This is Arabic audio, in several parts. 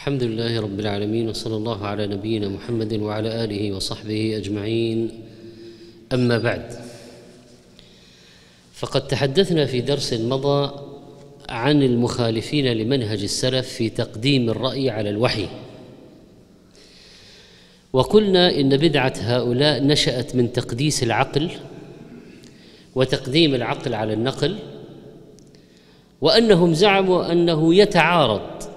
الحمد لله رب العالمين وصلى الله على نبينا محمد وعلى آله وصحبه أجمعين. أما بعد فقد تحدثنا في درس مضى عن المخالفين لمنهج السلف في تقديم الرأي على الوحي. وقلنا إن بدعة هؤلاء نشأت من تقديس العقل وتقديم العقل على النقل وأنهم زعموا أنه يتعارض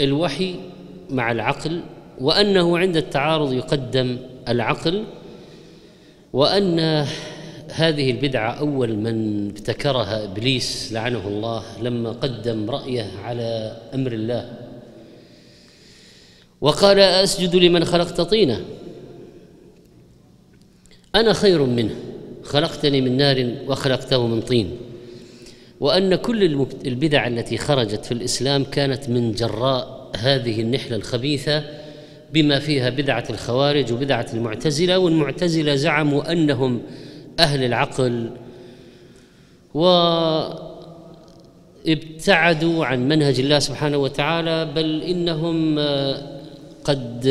الوحي مع العقل وأنه عند التعارض يقدم العقل وأن هذه البدعة أول من ابتكرها إبليس لعنه الله لما قدم رأيه على أمر الله. وقال أسجد لمن خلقت طينا أنا خير منه خلقتني من نار وخلقته من طين. وأن كل البدع التي خرجت في الإسلام كانت من جراء هذه النحلة الخبيثة بما فيها بدعة الخوارج وبدعة المعتزلة والمعتزلة زعموا أنهم أهل العقل وابتعدوا عن منهج الله سبحانه وتعالى بل إنهم قد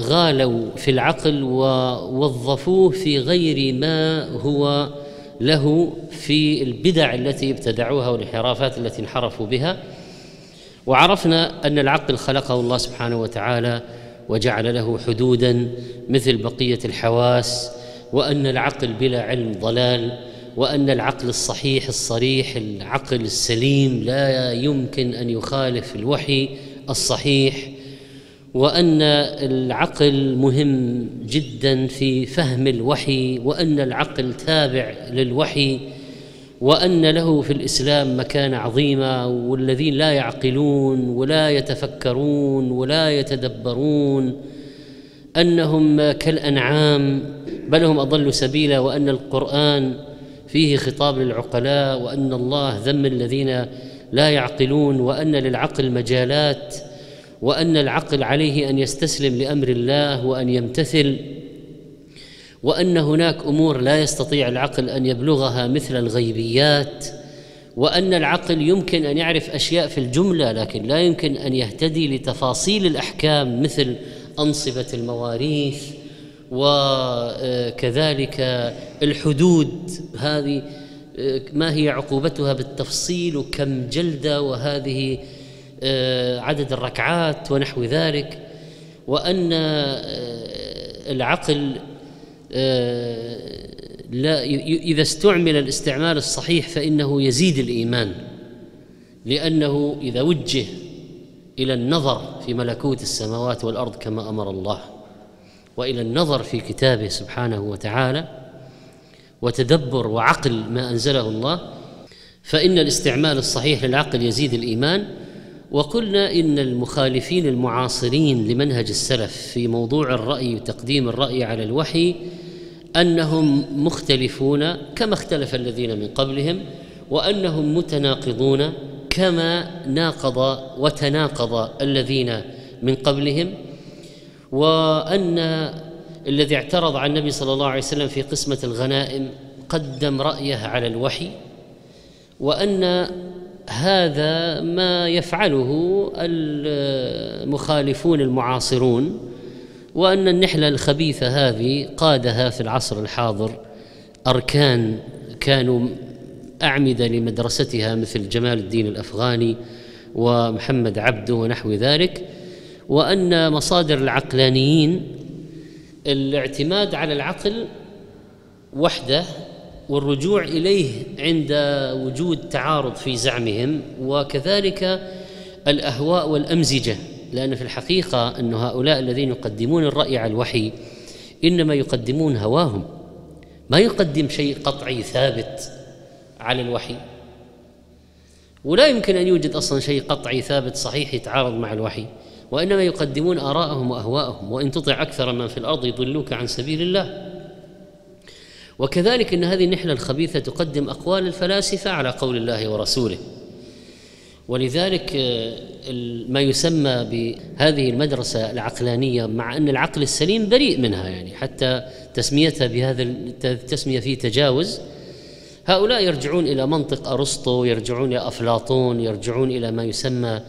غالوا في العقل ووظفوه في غير ما هو له في البدع التي ابتدعوها والانحرافات التي انحرفوا بها. وعرفنا أن العقل خلقه الله سبحانه وتعالى وجعل له حدودا مثل بقية الحواس وأن العقل بلا علم ضلال وأن العقل الصحيح الصريح العقل السليم لا يمكن أن يخالف الوحي الصحيح. وأن العقل مهم جدا في فهم الوحي وأن العقل تابع للوحي وأن له في الإسلام مكانة عظيمة والذين لا يعقلون ولا يتفكرون ولا يتدبرون أنهم كالأنعام بل هم أضل سبيلا وأن القرآن فيه خطاب للعقلاء وأن الله ذم الذين لا يعقلون وأن للعقل مجالات وأن العقل عليه أن يستسلم لأمر الله وأن يمتثل وأن هناك أمور لا يستطيع العقل أن يبلغها مثل الغيبيات وأن العقل يمكن أن يعرف أشياء في الجملة لكن لا يمكن أن يهتدي لتفاصيل الأحكام مثل أنصبة المواريث وكذلك الحدود. هذه ما هي عقوبتها بالتفصيل وكم جلدة وهذه عدد الركعات ونحو ذلك وأن العقل لا إذا استعمل الاستعمال الصحيح فإنه يزيد الإيمان لأنه إذا وجه إلى النظر في ملكوت السماوات والأرض كما أمر الله وإلى النظر في كتابه سبحانه وتعالى وتدبر وعقل ما أنزله الله فإن الاستعمال الصحيح للعقل يزيد الإيمان وقلنا إن المخالفين المعاصرين لمنهج السلف في موضوع الرأي وتقديم الرأي على الوحي أنهم مختلفون كما اختلف الذين من قبلهم وأنهم متناقضون كما ناقض وتناقض الذين من قبلهم وأن الذي اعترض على النبي صلى الله عليه وسلم في قسمة الغنائم قدم رأيه على الوحي وأن هذا ما يفعله المخالفون المعاصرون وأن النحلة الخبيثة هذه قادها في العصر الحاضر. أركان كانوا أعمدة لمدرستها مثل جمال الدين الأفغاني ومحمد عبده ونحو ذلك وأن مصادر العقلانيين الاعتماد على العقل وحده والرجوع إليه عند وجود تعارض في زعمهم وكذلك الأهواء والأمزجة لأن في الحقيقة أن هؤلاء الذين يقدمون الرأي على الوحي إنما يقدمون هواهم. ما يقدم شيء قطعي ثابت على الوحي. ولا يمكن أن يوجد أصلا شيء قطعي ثابت صحيح يتعارض مع الوحي وإنما يقدمون آراءهم وأهواءهم وإن تطع أكثر من في الأرض يضلوك عن سبيل الله. وكذلك إن هذه النحلة الخبيثة تقدم أقوال الفلاسفة على قول الله ورسوله. ولذلك ما يسمى بهذه المدرسة العقلانية مع أن العقل السليم بريء منها يعني حتى تسميتها بهذا التسميه فيه تجاوز. هؤلاء يرجعون إلى منطق أرسطو يرجعون إلى أفلاطون يرجعون إلى ما يسمى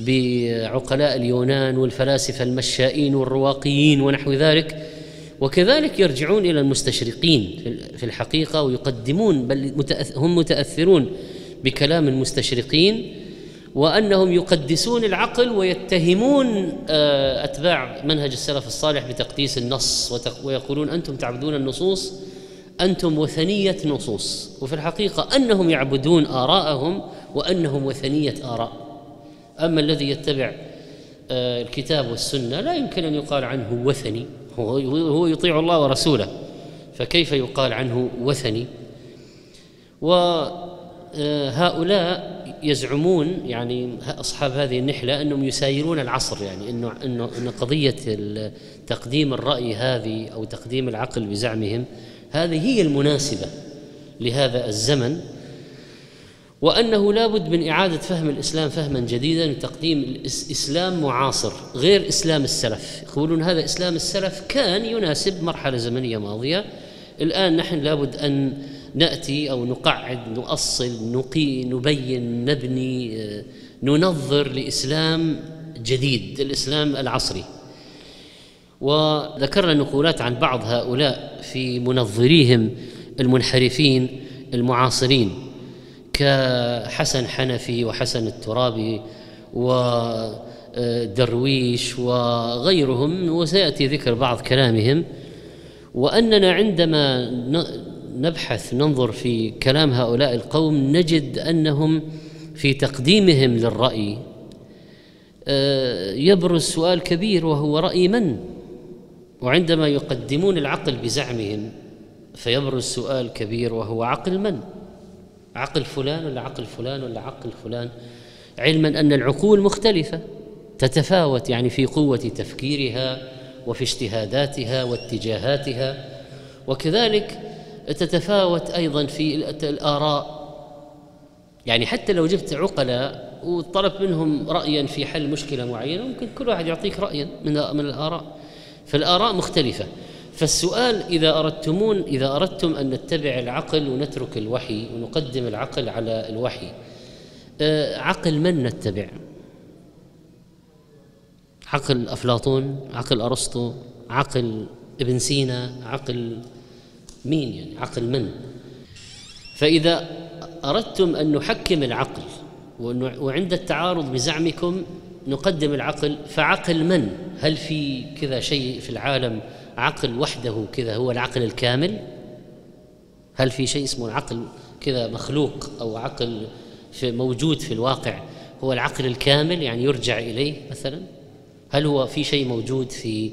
بعقلاء اليونان والفلاسفة المشائين والرواقيين ونحو ذلك. وكذلك يرجعون إلى المستشرقين في الحقيقة ويقدمون بل هم متأثرون بكلام المستشرقين وأنهم يقدسون العقل ويتهمون آه، أتباع منهج السلف الصالح بتقديس النص ويقولون أنتم تعبدون النصوص أنتم وثنية نصوص. وفي الحقيقة أنهم يعبدون آراءهم وأنهم وثنية آراء. أما الذي يتبع آه، الكتاب والسنة لا يمكن أن يقال عنه وثني. هو يطيع الله ورسوله. فكيف يقال عنه وثني؟ وهؤلاء يزعمون يعني أصحاب هذه النحلة أنهم يسايرون العصر يعني إنه إنه إن قضية تقديم الرأي هذه أو تقديم العقل بزعمهم هذه هي المناسبة لهذا الزمن. وأنه لابد من إعادة فهم الإسلام فهما جديدا لتقديم اسلام معاصر غير إسلام السلف. يقولون هذا إسلام السلف كان يناسب مرحلة زمنية ماضية. الآن نحن لابد أن نأتي أو نقعد نؤصل نقي نبين نبني ننظر لإسلام جديد الإسلام العصري. وذكرنا نقولات عن بعض هؤلاء في منظريهم المنحرفين المعاصرين. كحسن حنفي وحسن الترابي ودرويش وغيرهم وسيأتي ذكر بعض كلامهم. وأننا عندما نبحث ننظر في كلام هؤلاء القوم نجد أنهم في تقديمهم للرأي آه، يبرز سؤال كبير وهو رأي من؟ وعندما يقدمون العقل بزعمهم فيبرز سؤال كبير وهو عقل من؟ عقل فلان ولا عقل فلان ولا عقل فلان؟ علما أن العقول مختلفة تتفاوت يعني في قوة تفكيرها وفي اجتهاداتها واتجاهاتها. وكذلك تتفاوت أيضا في الآراء. يعني حتى لو جبت عقلاء وطلبت منهم رايا في حل مشكلة معينة ممكن كل واحد يعطيك رايا من من الآراء. فالآراء مختلفة. فالسؤال إذا أردتمون إذا أردتم أن نتبع العقل ونترك الوحي ونقدم العقل على الوحي آه، عقل من نتبع؟ عقل أفلاطون عقل أرسطو عقل ابن سينا عقل مين يعني؟ عقل من؟ فإذا أردتم أن نحكم العقل وعند التعارض بزعمكم نقدم العقل فعقل من؟ هل في كذا شيء في العالم عقل وحده كذا هو العقل الكامل؟ هل في شيء اسمه العقل كذا مخلوق أو عقل في موجود في الواقع هو العقل الكامل يعني يرجع إليه مثلا؟ هل هو في شيء موجود في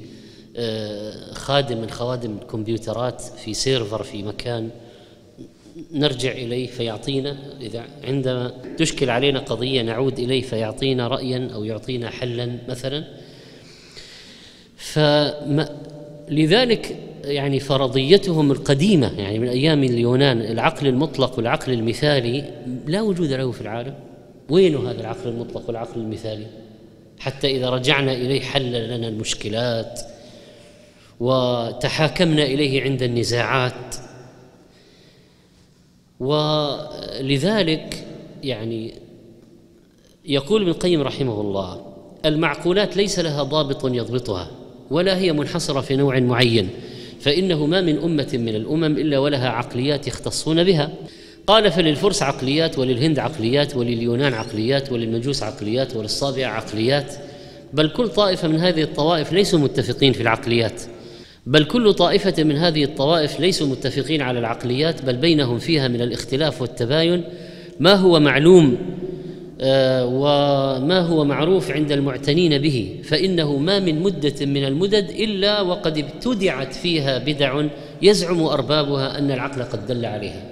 آه، خادم من خوادم الكمبيوترات في سيرفر في مكان نرجع إليه فيعطينا؟ إذا عندما تشكل علينا قضية نعود إليه فيعطينا رايا أو يعطينا حلا مثلا؟ فلذلك يعني فرضيتهم القديمة يعني من أيام اليونان العقل المطلق والعقل المثالي لا وجود له في العالم. وين هذا العقل المطلق والعقل المثالي؟ حتى إذا رجعنا إليه حل لنا المشكلات وتحاكمنا إليه عند النزاعات. ولذلك يعني يقول ابن القيم رحمه الله المعقولات ليس لها ضابط يضبطها. ولا هي منحصرة في نوع معين فإنه ما من أمة من الأمم إلا ولها عقليات يختصون بها. قال فللفرس عقليات وللهند عقليات ولليونان عقليات وللمجوس عقليات وللصابئه عقليات. بل كل طائفة من هذه الطوائف ليسوا متفقين في العقليات. بل كل طائفة من هذه الطوائف ليسوا متفقين على العقليات بل بينهم فيها من الاختلاف والتباين ما هو معلوم وما هو معروف عند المعتنين به فإنه ما من مدة من المدد إلا وقد ابتدعت فيها بدع يزعم أربابها أن العقل قد دل عليها.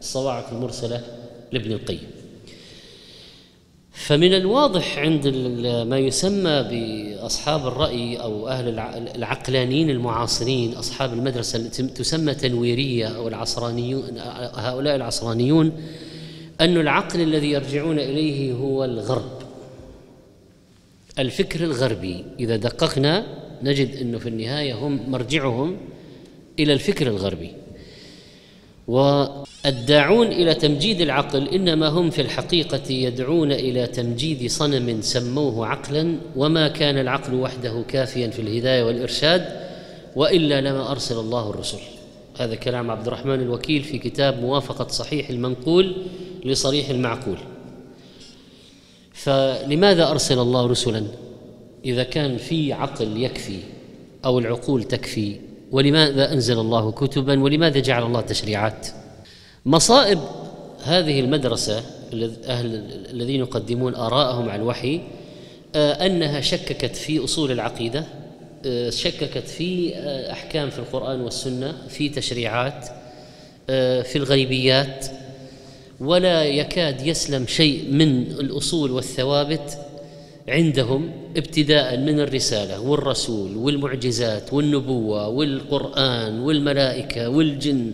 الصواعق المرسلة لابن القيم. فمن الواضح عند ما يسمى بأصحاب الرأي أو أهل العقلانيين المعاصرين أصحاب المدرسة التي تسمى تنويرية أو العصرانيون هؤلاء العصرانيون أن العقل الذي يرجعون إليه هو الغرب. الفكر الغربي إذا دققنا نجد انه في النهاية هم مرجعهم إلى الفكر الغربي. والداعون إلى تمجيد العقل إنما هم في الحقيقة يدعون إلى تمجيد صنم سموه عقلا وما كان العقل وحده كافيا في الهداية والإرشاد وإلا لما أرسل الله الرسل. هذا كلام عبد الرحمن الوكيل في كتاب موافقة صحيح المنقول لصريح المعقول. فلماذا أرسل الله رسلا؟ إذا كان في عقل يكفي أو العقول تكفي ولماذا أنزل الله كتبا؟ ولماذا جعل الله تشريعات؟ مصائب هذه المدرسة أهل الذين يقدمون آراءهم على الوحي آه، أنها شككت في أصول العقيدة آه، شككت في آه، أحكام في القرآن والسنة في تشريعات في الغيبيات. ولا يكاد يسلم شيء من الأصول والثوابت عندهم ابتداء من الرسالة والرسول والمعجزات والنبوة والقرآن والملائكة والجن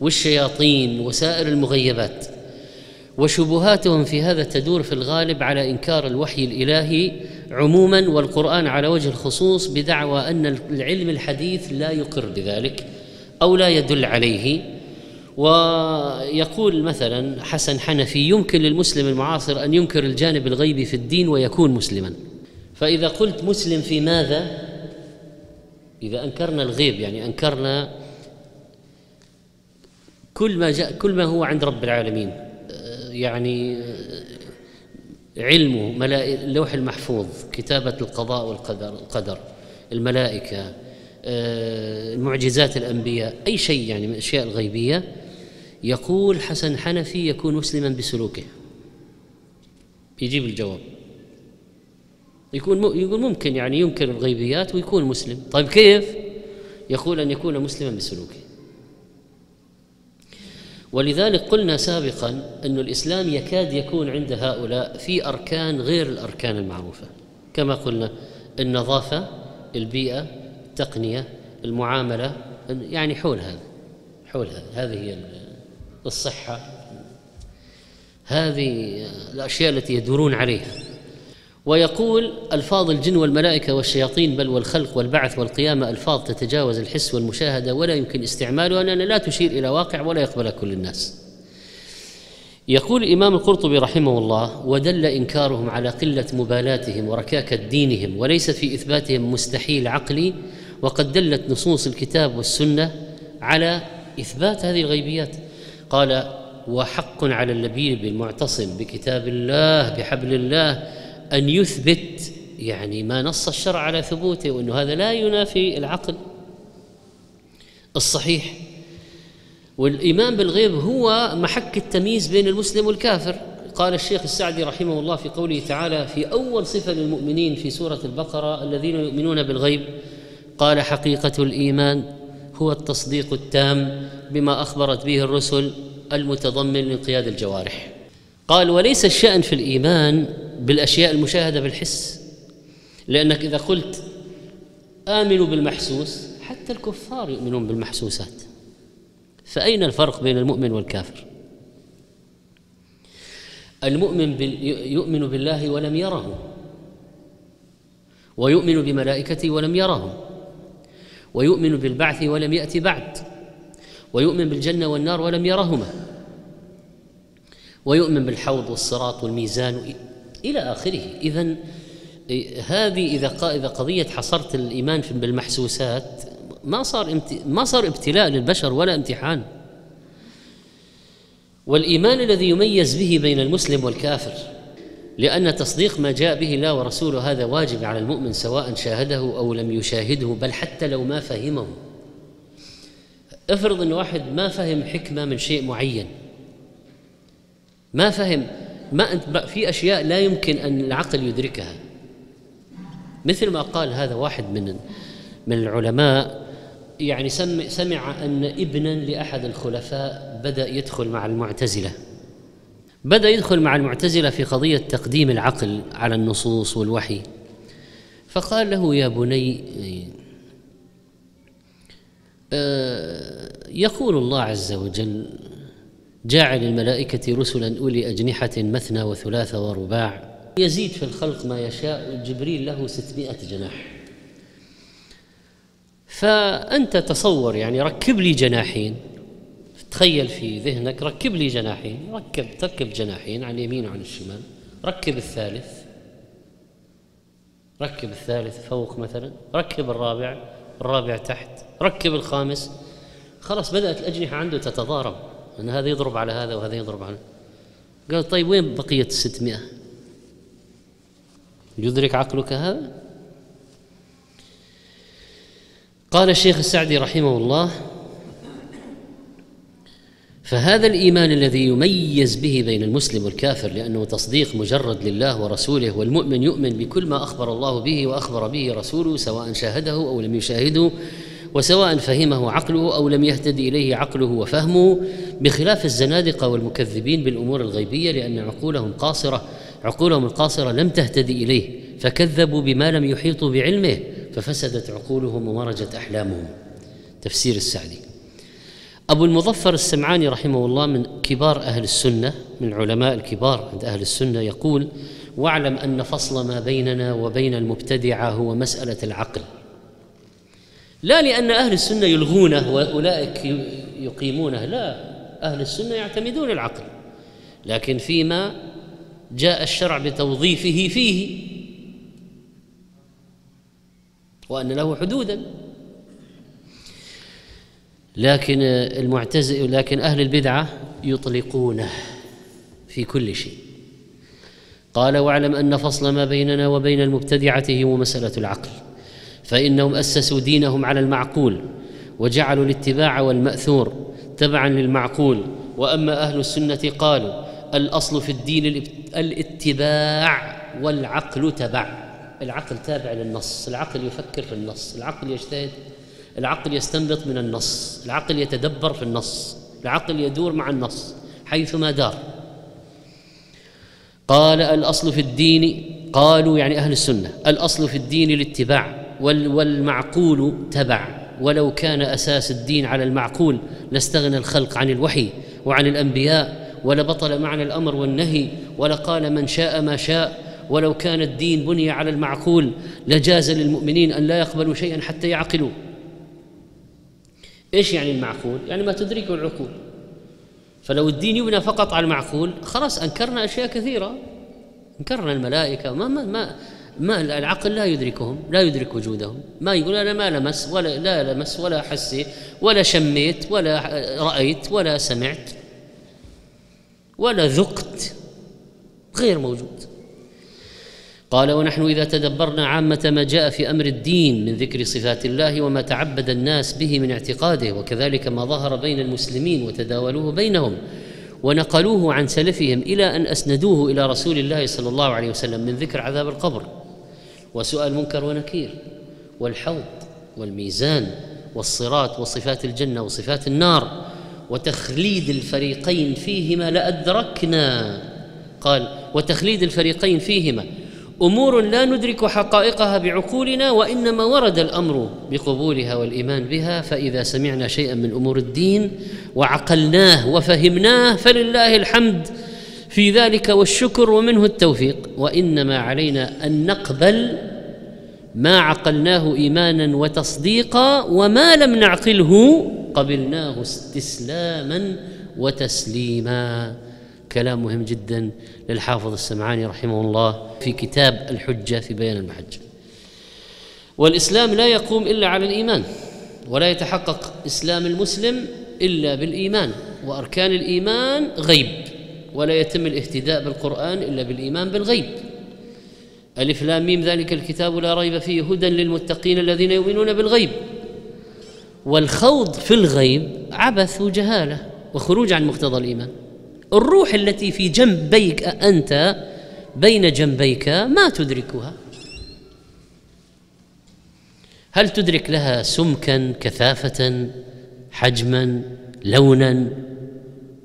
والشياطين وسائر المغيبات. وشبهاتهم في هذا تدور في الغالب على إنكار الوحي الإلهي عموما والقرآن على وجه الخصوص بدعوى أن العلم الحديث لا يقر بذلك أو لا يدل عليه. ويقول مثلا حسن حنفي يمكن للمسلم المعاصر أن ينكر الجانب الغيبي في الدين ويكون مسلما. فإذا قلت مسلم في ماذا؟ إذا أنكرنا الغيب يعني أنكرنا كل ما جاء كل ما هو عند رب العالمين. يعني علمه اللوح المحفوظ كتابة القضاء والقدر القدر الملائكة المعجزات الأنبياء أي شيء يعني من الأشياء الغيبية. يقول حسن حنفي يكون مسلما بسلوكه. يجيب الجواب. يكون يقول ممكن يعني ينكر الغيبيات ويكون مسلم. طيب كيف؟ يقول أن يكون مسلما بسلوكه. ولذلك قلنا سابقا أن الإسلام يكاد يكون عند هؤلاء في أركان غير الأركان المعروفة. كما قلنا النظافة البيئة التقنية المعاملة يعني حول هذا حول هذا. هذه هي الصحة. هذه الأشياء التي يدورون عليها. ويقول ألفاظ الجن والملائكة والشياطين بل والخلق والبعث والقيامة ألفاظ تتجاوز الحس والمشاهدة ولا يمكن استعمالها لأنها لا تشير إلى واقع ولا يقبلها كل الناس. يقول الإمام القرطبي رحمه الله ودل إنكارهم على قلة مبالاتهم وركاكة دينهم وليس في إثباتهم مستحيل عقلي وقد دلت نصوص الكتاب والسنة على إثبات هذه الغيبيات. قال وحق على اللبيب المعتصم بكتاب الله بحبل الله أن يثبت يعني ما نص الشرع على ثبوته وإنه هذا لا ينافي العقل. الصحيح. والايمان بالغيب هو محك التمييز بين المسلم والكافر. قال الشيخ السعدي رحمه الله في قوله تعالى في أول صفة للمؤمنين في سورة البقرة الذين يؤمنون بالغيب. قال حقيقة الإيمان. هو التصديق التام بما أخبرت به الرسل المتضمن لانقياد الجوارح. قال وليس الشأن في الإيمان بالأشياء المشاهدة بالحس لأنك إذا قلت آمنوا بالمحسوس حتى الكفار يؤمنون بالمحسوسات. فأين الفرق بين المؤمن والكافر؟ المؤمن يؤمن بالله ولم يره ويؤمن بملائكته ولم يرهم ويؤمن بالبعث ولم يأتي بعد. ويؤمن بالجنة والنار ولم يرهما. ويؤمن بالحوض والصراط والميزان إلى آخره. إذا هذه إذا إذا قضية حصرت الإيمان بالمحسوسات ما صار ما صار ابتلاء للبشر ولا امتحان. والإيمان الذي يميز به بين المسلم والكافر لأن تصديق ما جاء به الله ورسوله هذا واجب على المؤمن سواء شاهده أو لم يشاهده بل حتى لو ما فهمه. افرض أن واحد ما فهم حكمة من شيء معين. ما فهم ما أنت في أشياء لا يمكن أن العقل يدركها. مثل ما قال هذا واحد من من العلماء يعني سمع أن ابنا لأحد الخلفاء بدأ يدخل مع المعتزلة. بدأ يدخل مع المعتزلة في قضية تقديم العقل على النصوص والوحي. فقال له يا بني آه، يقول الله عز وجل جاعل الملائكة رسلا أولي أجنحة مثنى وثلاث ورباع. يزيد في الخلق ما يشاء جبريل له ستمائة جناح. فأنت تصور يعني ركب لي جناحين. تخيل في ذهنك ركب لي جناحين ركب تركب جناحين عن اليمين وعن الشمال ركب الثالث ركب الثالث فوق مثلا ركب الرابع الرابع تحت ركب الخامس. خلاص بدأت الأجنحة عنده تتضارب أن هذا يضرب على هذا وهذا يضرب على قال طيب وين بقية الستمائة؟ يدرك عقلك هذا؟ قال الشيخ السعدي رحمه الله فهذا الإيمان الذي يميز به بين المسلم والكافر لأنه تصديق مجرد لله ورسوله والمؤمن يؤمن بكل ما أخبر الله به وأخبر به رسوله سواء شاهده أو لم يشاهده وسواء فهمه عقله أو لم يهتدي إليه عقله وفهمه بخلاف الزنادقة والمكذبين بالأمور الغيبية لأن عقولهم قاصرة عقولهم القاصرة لم تهتدي إليه فكذبوا بما لم يحيطوا بعلمه ففسدت عقولهم ومرجت أحلامهم. تفسير السعدي. أبو المظفر السمعاني رحمه الله من كبار أهل السنة من العلماء الكبار عند أهل السنة يقول واعلم أن فصل ما بيننا وبين المبتدعة هو مسألة العقل. لا لأن أهل السنة يلغونه وأولئك يقيمونه لا أهل السنة يعتمدون العقل. لكن فيما جاء الشرع بتوظيفه فيه وأن له حدودا لكن المعتزل لكن أهل البدعة يطلقونه في كل شيء. قال واعلم أن فصل ما بيننا وبين المبتدعة هو مسألة العقل فإنهم أسسوا دينهم على المعقول وجعلوا الاتباع والمأثور تبعا للمعقول. وأما أهل السنة قالوا الأصل في الدين الاتباع والعقل تبع. العقل تابع للنص العقل يفكر في النص العقل يجتهد العقل يستنبط من النص العقل يتدبر في النص العقل يدور مع النص حيثما دار. قال الأصل في الدين قالوا يعني أهل السنة الأصل في الدين الاتباع والمعقول تبع. ولو كان أساس الدين على المعقول لاستغنى الخلق عن الوحي وعن الأنبياء ولبطل معنى الأمر والنهي ولقال من شاء ما شاء ولو كان الدين بني على المعقول لجاز للمؤمنين أن لا يقبلوا شيئا حتى يعقلوا. إيش يعني المعقول؟ يعني ما تدركه العقول فلو الدين يبنى فقط على المعقول خلاص أنكرنا أشياء كثيرة. أنكرنا الملائكة. ما ما ما, ما العقل لا يدركهم لا يدرك وجودهم. ما يقول أنا ما لمس ولا لا لمس ولا حسيت ولا شميت ولا رأيت ولا سمعت ولا ذقت غير موجود. قال ونحن إذا تدبرنا عامة ما جاء في أمر الدين من ذكر صفات الله وما تعبد الناس به من اعتقاده وكذلك ما ظهر بين المسلمين وتداولوه بينهم ونقلوه عن سلفهم إلى أن أسندوه إلى رسول الله صلى الله عليه وسلم من ذكر عذاب القبر وسؤال منكر ونكير والحوض والميزان والصراط وصفات الجنة وصفات النار وتخليد الفريقين فيهما لأدركنا. قال وتخليد الفريقين فيهما أمور لا ندرك حقائقها بعقولنا وإنما ورد الأمر بقبولها والإيمان بها فإذا سمعنا شيئا من أمور الدين وعقلناه وفهمناه فلله الحمد في ذلك والشكر ومنه التوفيق. وإنما علينا أن نقبل ما عقلناه ايمانا وتصديقا وما لم نعقله قبلناه استسلاما وتسليما. كلام مهم جدا للحافظ السمعاني رحمه الله في كتاب الحجة في بيان المحجة. والإسلام لا يقوم إلا على الإيمان ولا يتحقق إسلام المسلم إلا بالإيمان وأركان الإيمان غيب ولا يتم الاهتداء بالقرآن إلا بالإيمان بالغيب. ألف لام ميم ذلك الكتاب لا ريب فيه هدى للمتقين الذين يؤمنون بالغيب. والخوض في الغيب عبث وجهاله وخروج عن مقتضى الإيمان. الروح التي في جنبيك أنت بين جنبيك ما تدركها؟ هل تدرك لها سمكا كثافة حجما لونا؟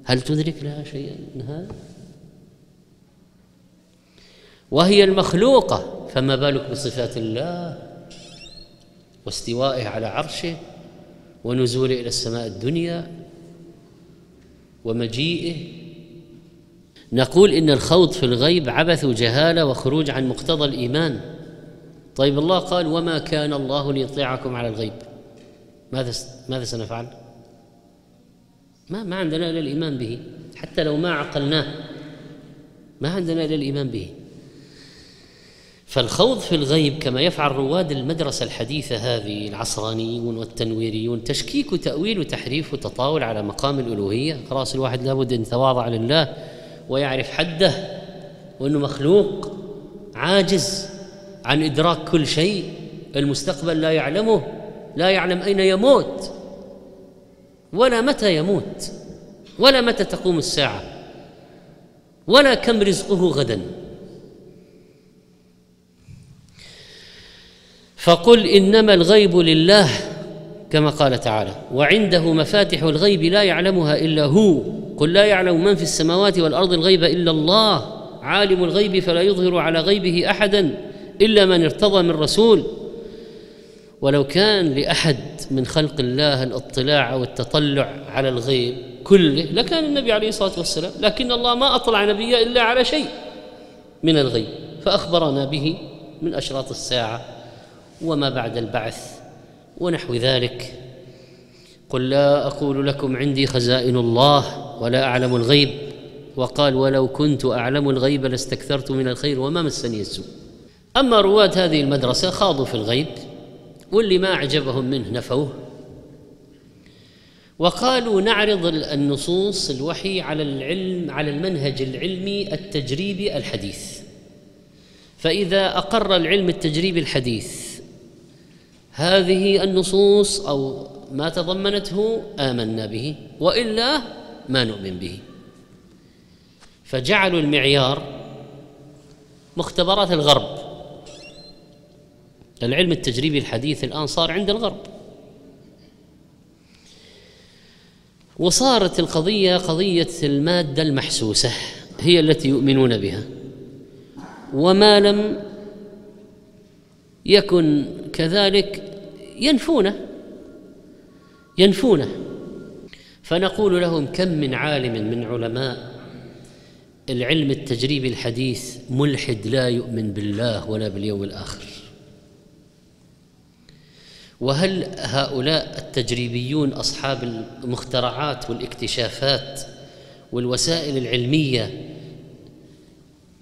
هل تدرك لها شيئا؟ من هذا وهي المخلوقة فما بالك بصفات الله واستوائه على عرشه ونزوله إلى السماء الدنيا ومجيئه نقول إن الخوض في الغيب عبث وجهاله وخروج عن مقتضى الإيمان. طيب الله قال وما كان الله ليطلعكم على الغيب. ماذا ماذا سنفعل؟ ما ما عندنا إلا الإيمان به. حتى لو ما عقلناه ما عندنا إلا الإيمان به. فالخوض في الغيب كما يفعل رواد المدرسة الحديثة هذه العصرانيون والتنويريون تشكيك وتأويل وتحريف وتطاول على مقام الألوهية. خلاص الواحد لابد أن يتواضع لله. ويعرف حده وأنه مخلوق عاجز عن إدراك كل شيء. المستقبل لا يعلمه لا يعلم أين يموت ولا متى يموت ولا متى تقوم الساعة ولا كم رزقه غدا. فقل إنما الغيب لله كما قال تعالى وعنده مفاتح الغيب لا يعلمها إلا هو. قل لا يعلم من في السماوات والأرض الغيب إلا الله عالم الغيب فلا يظهر على غيبه أحدا إلا من ارتضى من رسول. ولو كان لأحد من خلق الله الاطلاع أو التطلع على الغيب كله لكان النبي عليه الصلاة والسلام لكن الله ما أطلع نبيه إلا على شيء من الغيب فأخبرنا به من أشراط الساعة وما بعد البعث ونحو ذلك. قل لا أقول لكم عندي خزائن الله ولا أعلم الغيب. وقال ولو كنت أعلم الغيب لاستكثرت من الخير وما مسني السوء. أما رواد هذه المدرسة خاضوا في الغيب واللي ما أعجبهم منه نفوه. وقالوا نعرض النصوص الوحي على العلم على المنهج العلمي التجريبي الحديث. فإذا أقر العلم التجريبي الحديث هذه النصوص أو ما تضمنته آمنا به. وإلا ما نؤمن به. فجعلوا المعيار مختبرات الغرب. العلم التجريبي الحديث الآن صار عند الغرب. وصارت القضية قضية المادة المحسوسة هي التي يؤمنون بها. وما لم يكن كذلك ينفونه ينفونه. فنقول لهم كم من عالم من علماء العلم التجريبي الحديث ملحد لا يؤمن بالله ولا باليوم الآخر. وهل هؤلاء التجريبيون أصحاب المخترعات والاكتشافات والوسائل العلمية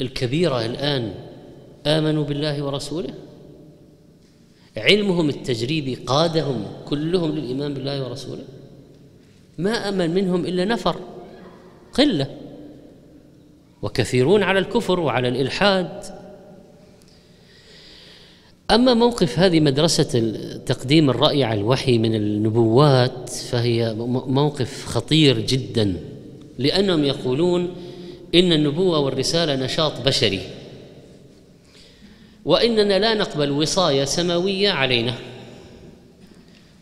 الكبيرة الآن آمنوا بالله ورسوله؟ علمهم التجريبي قادهم كلهم للإيمان بالله ورسوله؟ ما أمن منهم إلا نفر قلة. وكثيرون على الكفر وعلى الإلحاد. أما موقف هذه مدرسة تقديم الرأي على الوحي من النبوات فهي موقف خطير جدا لأنهم يقولون إن النبوة والرسالة نشاط بشري. وإننا لا نقبل وصايه سماوية علينا.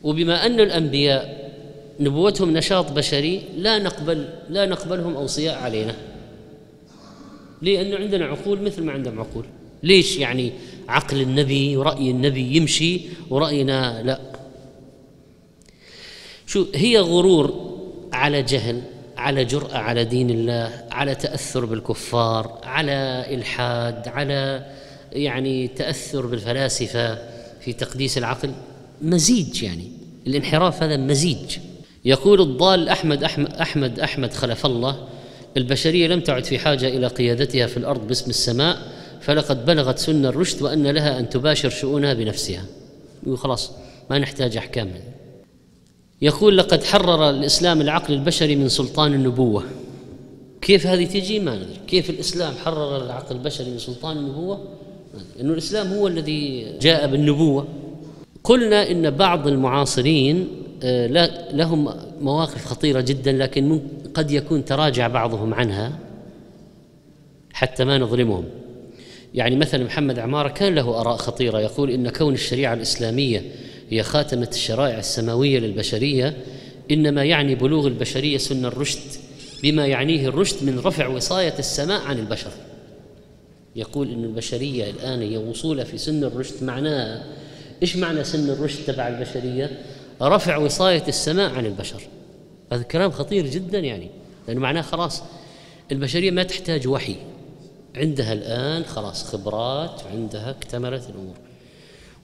وبما أن الأنبياء نبوتهم نشاط بشري لا نقبل لا نقبلهم أوصياء علينا. لأنه عندنا عقول مثل ما عندهم عقول. ليش يعني عقل النبي ورأي النبي يمشي ورأينا لا؟ شو هي غرور على جهل على جرأة على دين الله على تأثر بالكفار على إلحاد على يعني تأثر بالفلاسفة في تقديس العقل؟ مزيج يعني. الانحراف هذا مزيج. يقول الضال أحمد أحمد أحمد أحمد خلف الله البشرية لم تعد في حاجة إلى قيادتها في الأرض باسم السماء فلقد بلغت سن الرشد وأن لها أن تباشر شؤونها بنفسها. خلاص ما نحتاج أحكام. يقول لقد حرر الإسلام العقل البشري من سلطان النبوة. كيف هذه تجي؟ ما ندري. كيف الإسلام حرر العقل البشري من سلطان النبوة؟ إنه الإسلام هو الذي جاء بالنبوة. قلنا إن بعض المعاصرين لهم مواقف خطيرة جدا لكن قد يكون تراجع بعضهم عنها حتى ما نظلمهم. يعني مثلا محمد عمارة كان له آراء خطيرة يقول إن كون الشريعة الإسلامية هي خاتمة الشرائع السماوية للبشرية إنما يعني بلوغ البشرية سن الرشد بما يعنيه الرشد من رفع وصاية السماء عن البشر. يقول إن البشرية الآن هي وصولها في سن الرشد. معناها إيش معنى سن الرشد تبع البشرية؟ رفع وصاية السماء عن البشر. هذا كلام خطير جدا يعني. لأنه معناه خلاص البشرية ما تحتاج وحي. عندها الآن خلاص خبرات عندها اكتملت الأمور.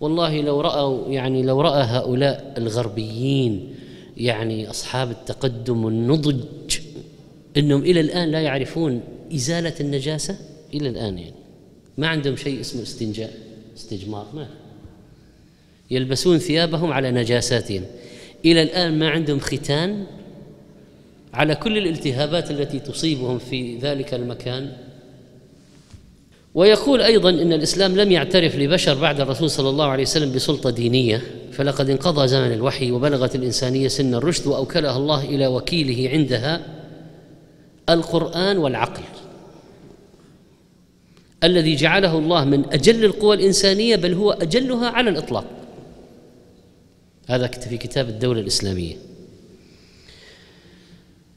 والله لو رأوا يعني لو رأى هؤلاء الغربيين يعني أصحاب التقدم والنضج إنهم إلى الآن لا يعرفون إزالة النجاسة؟ إلى الآن يعني. ما عندهم شيء اسمه استنجاء استجمار ما يلبسون ثيابهم على نجاساتهم. إلى الآن ما عندهم ختان على كل الالتهابات التي تصيبهم في ذلك المكان. ويقول أيضا إن الإسلام لم يعترف لبشر بعد الرسول صلى الله عليه وسلم بسلطة دينية فلقد انقضى زمن الوحي وبلغت الإنسانية سن الرشد وأوكلها الله إلى وكيله عندها القرآن والعقل الذي جعله الله من أجل القوى الإنسانية بل هو أجلها على الإطلاق. هذا في كتاب الدولة الإسلامية.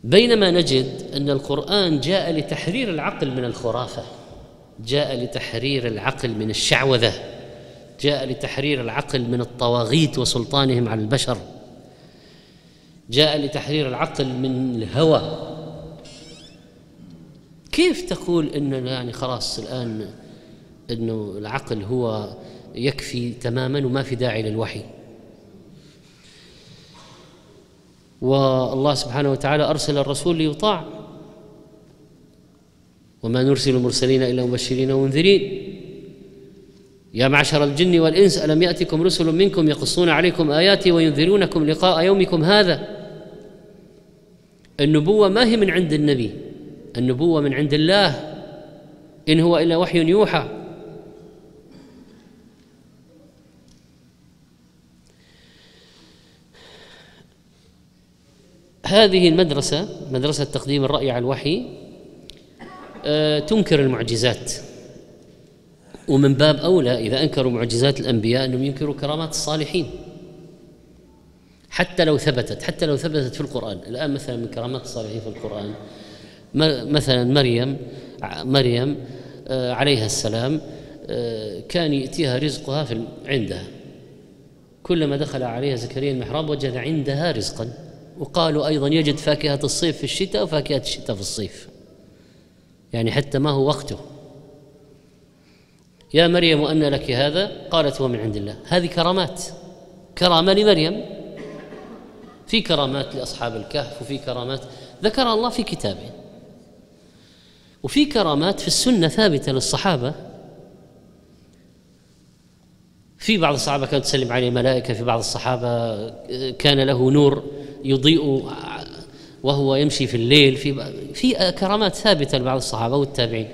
بينما نجد أن القرآن جاء لتحرير العقل من الخرافة جاء لتحرير العقل من الشعوذة جاء لتحرير العقل من الطواغيت وسلطانهم على البشر جاء لتحرير العقل من الهوى. كيف تقول ان يعني خلاص الآن إنه العقل هو يكفي تماما وما في داعي للوحي؟ والله سبحانه وتعالى أرسل الرسول ليطاع. وما نرسل المرسلين إلا مبشرين ومنذرين. يا معشر الجن والإنس ألم يأتكم رسل منكم يقصون عليكم آياتي وينذرونكم لقاء يومكم هذا؟ النبوة ما هي من عند النبي النبوة من عند الله. إن هو إلا وحي يوحى. هذه المدرسة مدرسة تقديم الرأي على الوحي آه، تنكر المعجزات. ومن باب أولى إذا أنكروا معجزات الأنبياء أنهم ينكروا كرامات الصالحين. حتى لو ثبتت حتى لو ثبتت في القرآن. الآن مثلا من كرامات الصالحين في القرآن مثلا مريم مريم آه، عليها السلام آه، كان يأتيها رزقها في عندها. كلما دخل عليها زكريا المحراب وجد عندها رزقا. وقالوا أيضا يجد فاكهة الصيف في الشتاء وفاكهة الشتاء في الصيف. يعني حتى ما هو وقته. يا مريم أن لك هذا؟ قالت هو من عند الله. هذه كرامات. كرامة لمريم. في كرامات لأصحاب الكهف وفي كرامات. ذكر الله في كتابه. وفي كرامات في السنة ثابتة للصحابة. في بعض الصحابة كانت تسلم عليه ملائكه في بعض الصحابة كان له نور. يضيء وهو يمشي في الليل في في كرامات ثابتة لبعض الصحابة والتابعين.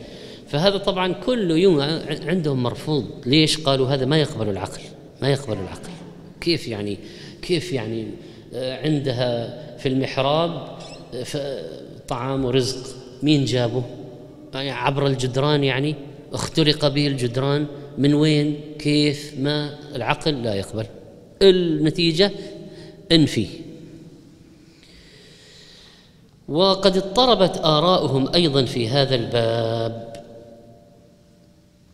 فهذا طبعا كل يوم عندهم مرفوض. ليش قالوا هذا؟ ما يقبل العقل. ما يقبل العقل. كيف يعني؟ كيف يعني؟ آه، عندها في المحراب آه، طعام ورزق. مين جابه؟ يعني عبر الجدران يعني؟ اخترق به الجدران. من وين؟ كيف؟ ما؟ العقل لا يقبل. النتيجة انفي وقد اضطربت آراؤهم أيضا في هذا الباب.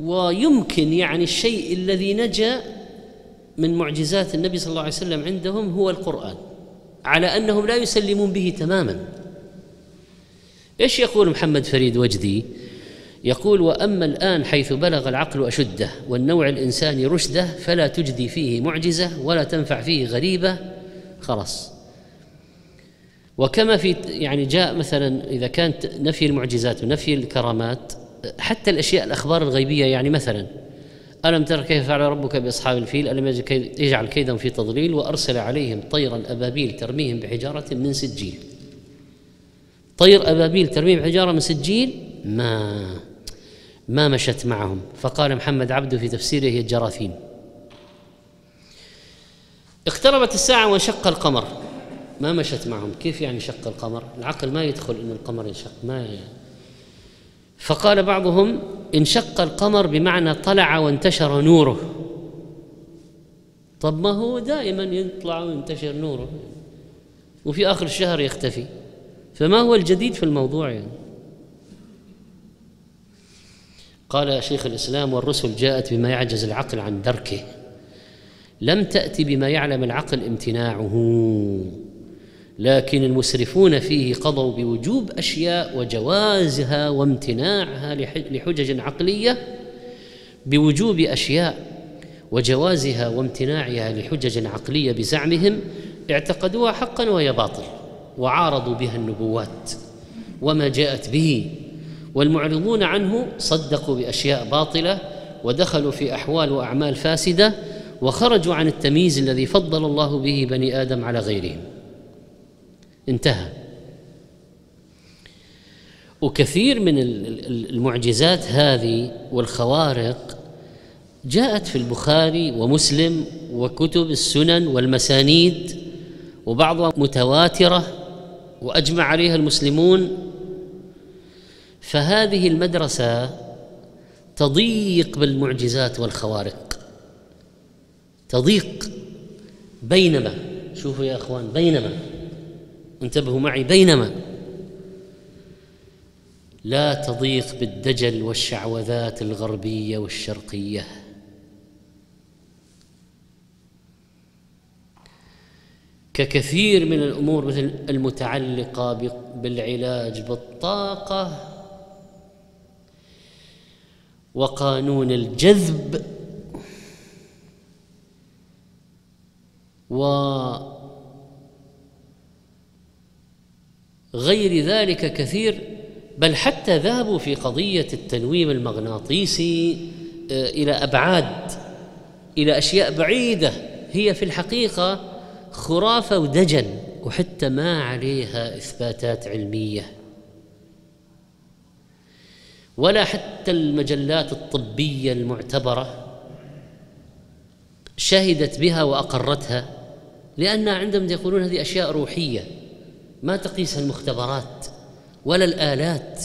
ويمكن يعني الشيء الذي نجا من معجزات النبي صلى الله عليه وسلم عندهم هو القرآن على أنهم لا يسلمون به تماما. إيش يقول محمد فريد وجدي؟ يقول وأما الآن حيث بلغ العقل أشده والنوع الإنساني رشده فلا تجدي فيه معجزة ولا تنفع فيه غريبة. خلاص. وكما في يعني جاء مثلا إذا كانت نفي المعجزات ونفي الكرامات حتى الأشياء الأخبار الغيبية يعني مثلا ألم تر كيف فعل ربك بأصحاب الفيل؟ ألم يجعل كيدهم في تضليل؟ وأرسل عليهم طيرا أبابيل ترميهم بحجارة من سجيل. طير أبابيل ترميم حجارة من سجيل؟ ما ما مشت معهم. فقال محمد عبده في تفسيره هي الجراثيم. اقتربت الساعة وانشق القمر. ما مشت معهم. كيف يعني شق القمر؟ العقل ما يدخل أن القمر ينشق. ما فقال بعضهم انشق القمر بمعنى طلع وانتشر نوره. طب ما هو دائما يطلع وينتشر نوره. وفي آخر الشهر يختفي. فما هو الجديد في الموضوع يعني؟ قال شيخ الإسلام والرسل جاءت بما يعجز العقل عن دركه. لم تأتي بما يعلم العقل امتناعه. لكن المسرفون فيه قضوا بوجوب أشياء وجوازها وامتناعها لحجج عقلية بوجوب أشياء وجوازها وامتناعها لحجج عقلية بزعمهم اعتقدوها حقا وهي باطل وعارضوا بها النبوات وما جاءت به والمعرضون عنه صدقوا بأشياء باطلة ودخلوا في أحوال وأعمال فاسدة وخرجوا عن التمييز الذي فضل الله به بني آدم على غيرهم. انتهى. وكثير من المعجزات هذه والخوارق جاءت في البخاري ومسلم وكتب السنن والمسانيد وبعضها متواترة وأجمع عليها المسلمون. فهذه المدرسة تضيق بالمعجزات والخوارق. تضيق بينما شوفوا يا إخوان بينما. انتبهوا معي بينما لا تضيق بالدجل والشعوذات الغربية والشرقية. ككثير من الأمور مثل المتعلقة بالعلاج بالطاقة وقانون الجذب وغير ذلك كثير بل حتى ذهبوا في قضية التنويم المغناطيسي آه، إلى أبعاد إلى أشياء بعيدة. هي في الحقيقة خرافة ودجل وحتى ما عليها إثباتات علمية. ولا حتى المجلات الطبية المعتبرة شهدت بها وأقرتها لانها عندهم يقولون هذه أشياء روحية. ما تقيسها المختبرات ولا الآلات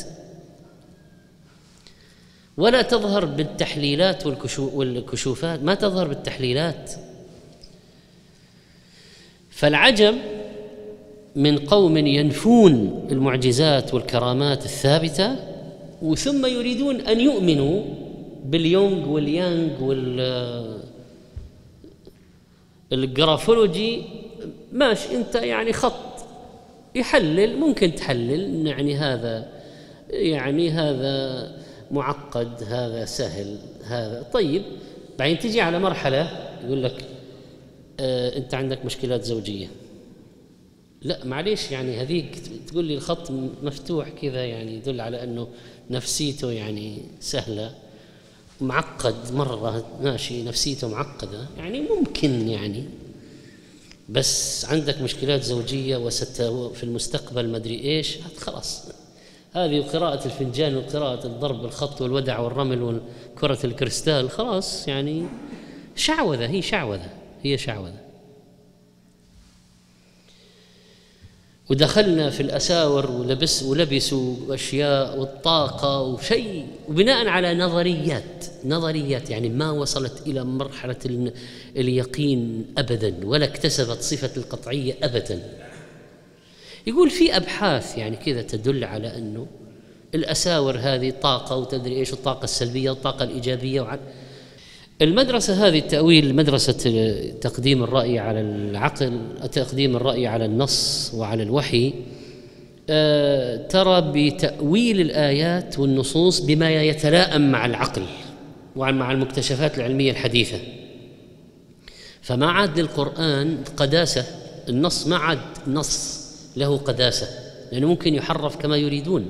ولا تظهر بالتحليلات والكشوفات ما تظهر بالتحليلات. فالعجب من قوم ينفون المعجزات والكرامات الثابتة وثم يريدون أن يؤمنوا باليونغ واليانغ وال الجرافولوجي. ماشي أنت يعني خط. يحلل ممكن تحلل يعني هذا يعني هذا معقد هذا سهل هذا. طيب بعدين تجي على مرحلة يقول لك آه أنت عندك مشكلات زوجية. لا معليش يعني هذيك تقول لي الخط مفتوح كذا يعني يدل على أنه نفسيته يعني سهلة. معقد مرة ماشي نفسيته معقدة. يعني ممكن يعني بس عندك مشكلات زوجية وست في المستقبل ما أدري إيش خلاص. هذه قراءة الفنجان وقراءة الضرب بالخط والودع والرمل وكرة الكريستال خلاص يعني شعوذة هي شعوذة هي شعوذة. ودخلنا في الأساور ولبس ولبسوا أشياء والطاقة وشيء وبناء على نظريات نظريات يعني ما وصلت إلى مرحلة اليقين أبدا ولا اكتسبت صفة القطعية أبدا. يقول في أبحاث يعني كذا تدل على أنه الأساور هذه طاقة وتدري إيش الطاقة السلبية والطاقة الإيجابية وعن المدرسة هذه التأويل مدرسة تقديم الرأي على العقل تقديم الرأي على النص وعلى الوحي آه، ترى بتأويل الآيات والنصوص بما يتلائم مع العقل ومع المكتشفات العلمية الحديثة. فما عاد للقرآن قداسة النص ما عاد نص له قداسة لأنه ممكن يحرف كما يريدون.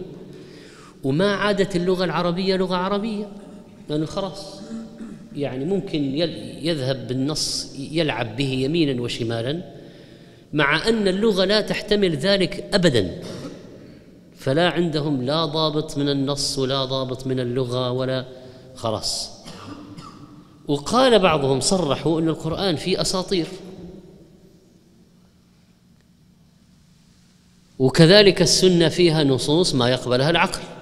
وما عادت اللغة العربية لغة عربية لأنه خلاص. يعني ممكن يذهب بالنص يلعب به يمينا وشمالا مع أن اللغة لا تحتمل ذلك ابدا. فلا عندهم لا ضابط من النص ولا ضابط من اللغة ولا خلاص. وقال بعضهم صرحوا إن القرآن فيه أساطير. وكذلك السنة فيها نصوص ما يقبلها العقل.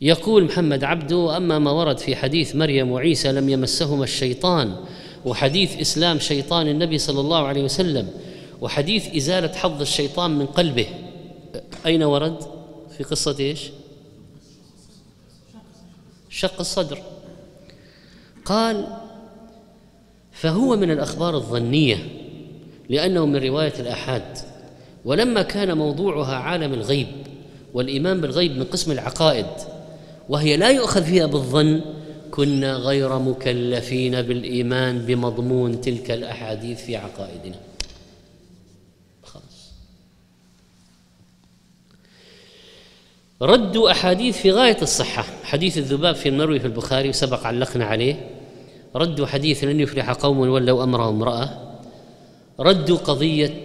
يقول محمد عبده أما ما ورد في حديث مريم وعيسى لم يمسهما الشيطان وحديث إسلام شيطان النبي صلى الله عليه وسلم وحديث إزالة حظ الشيطان من قلبه. أين ورد؟ في قصة إيش؟ شق الصدر. قال فهو من الأخبار الظنية لأنه من رواية الأحاد ولما كان موضوعها عالم الغيب والإيمان بالغيب من قسم العقائد وهي لا يؤخذ فيها بالظن كنا غير مكلفين بالإيمان بمضمون تلك الأحاديث في عقائدنا. خلاص. ردوا أحاديث في غاية الصحة. حديث الذباب في المروي في البخاري وسبق علقنا عليه. ردوا حديث لن يفلح قوم ولوا أمرهم امرأة. ردوا قضية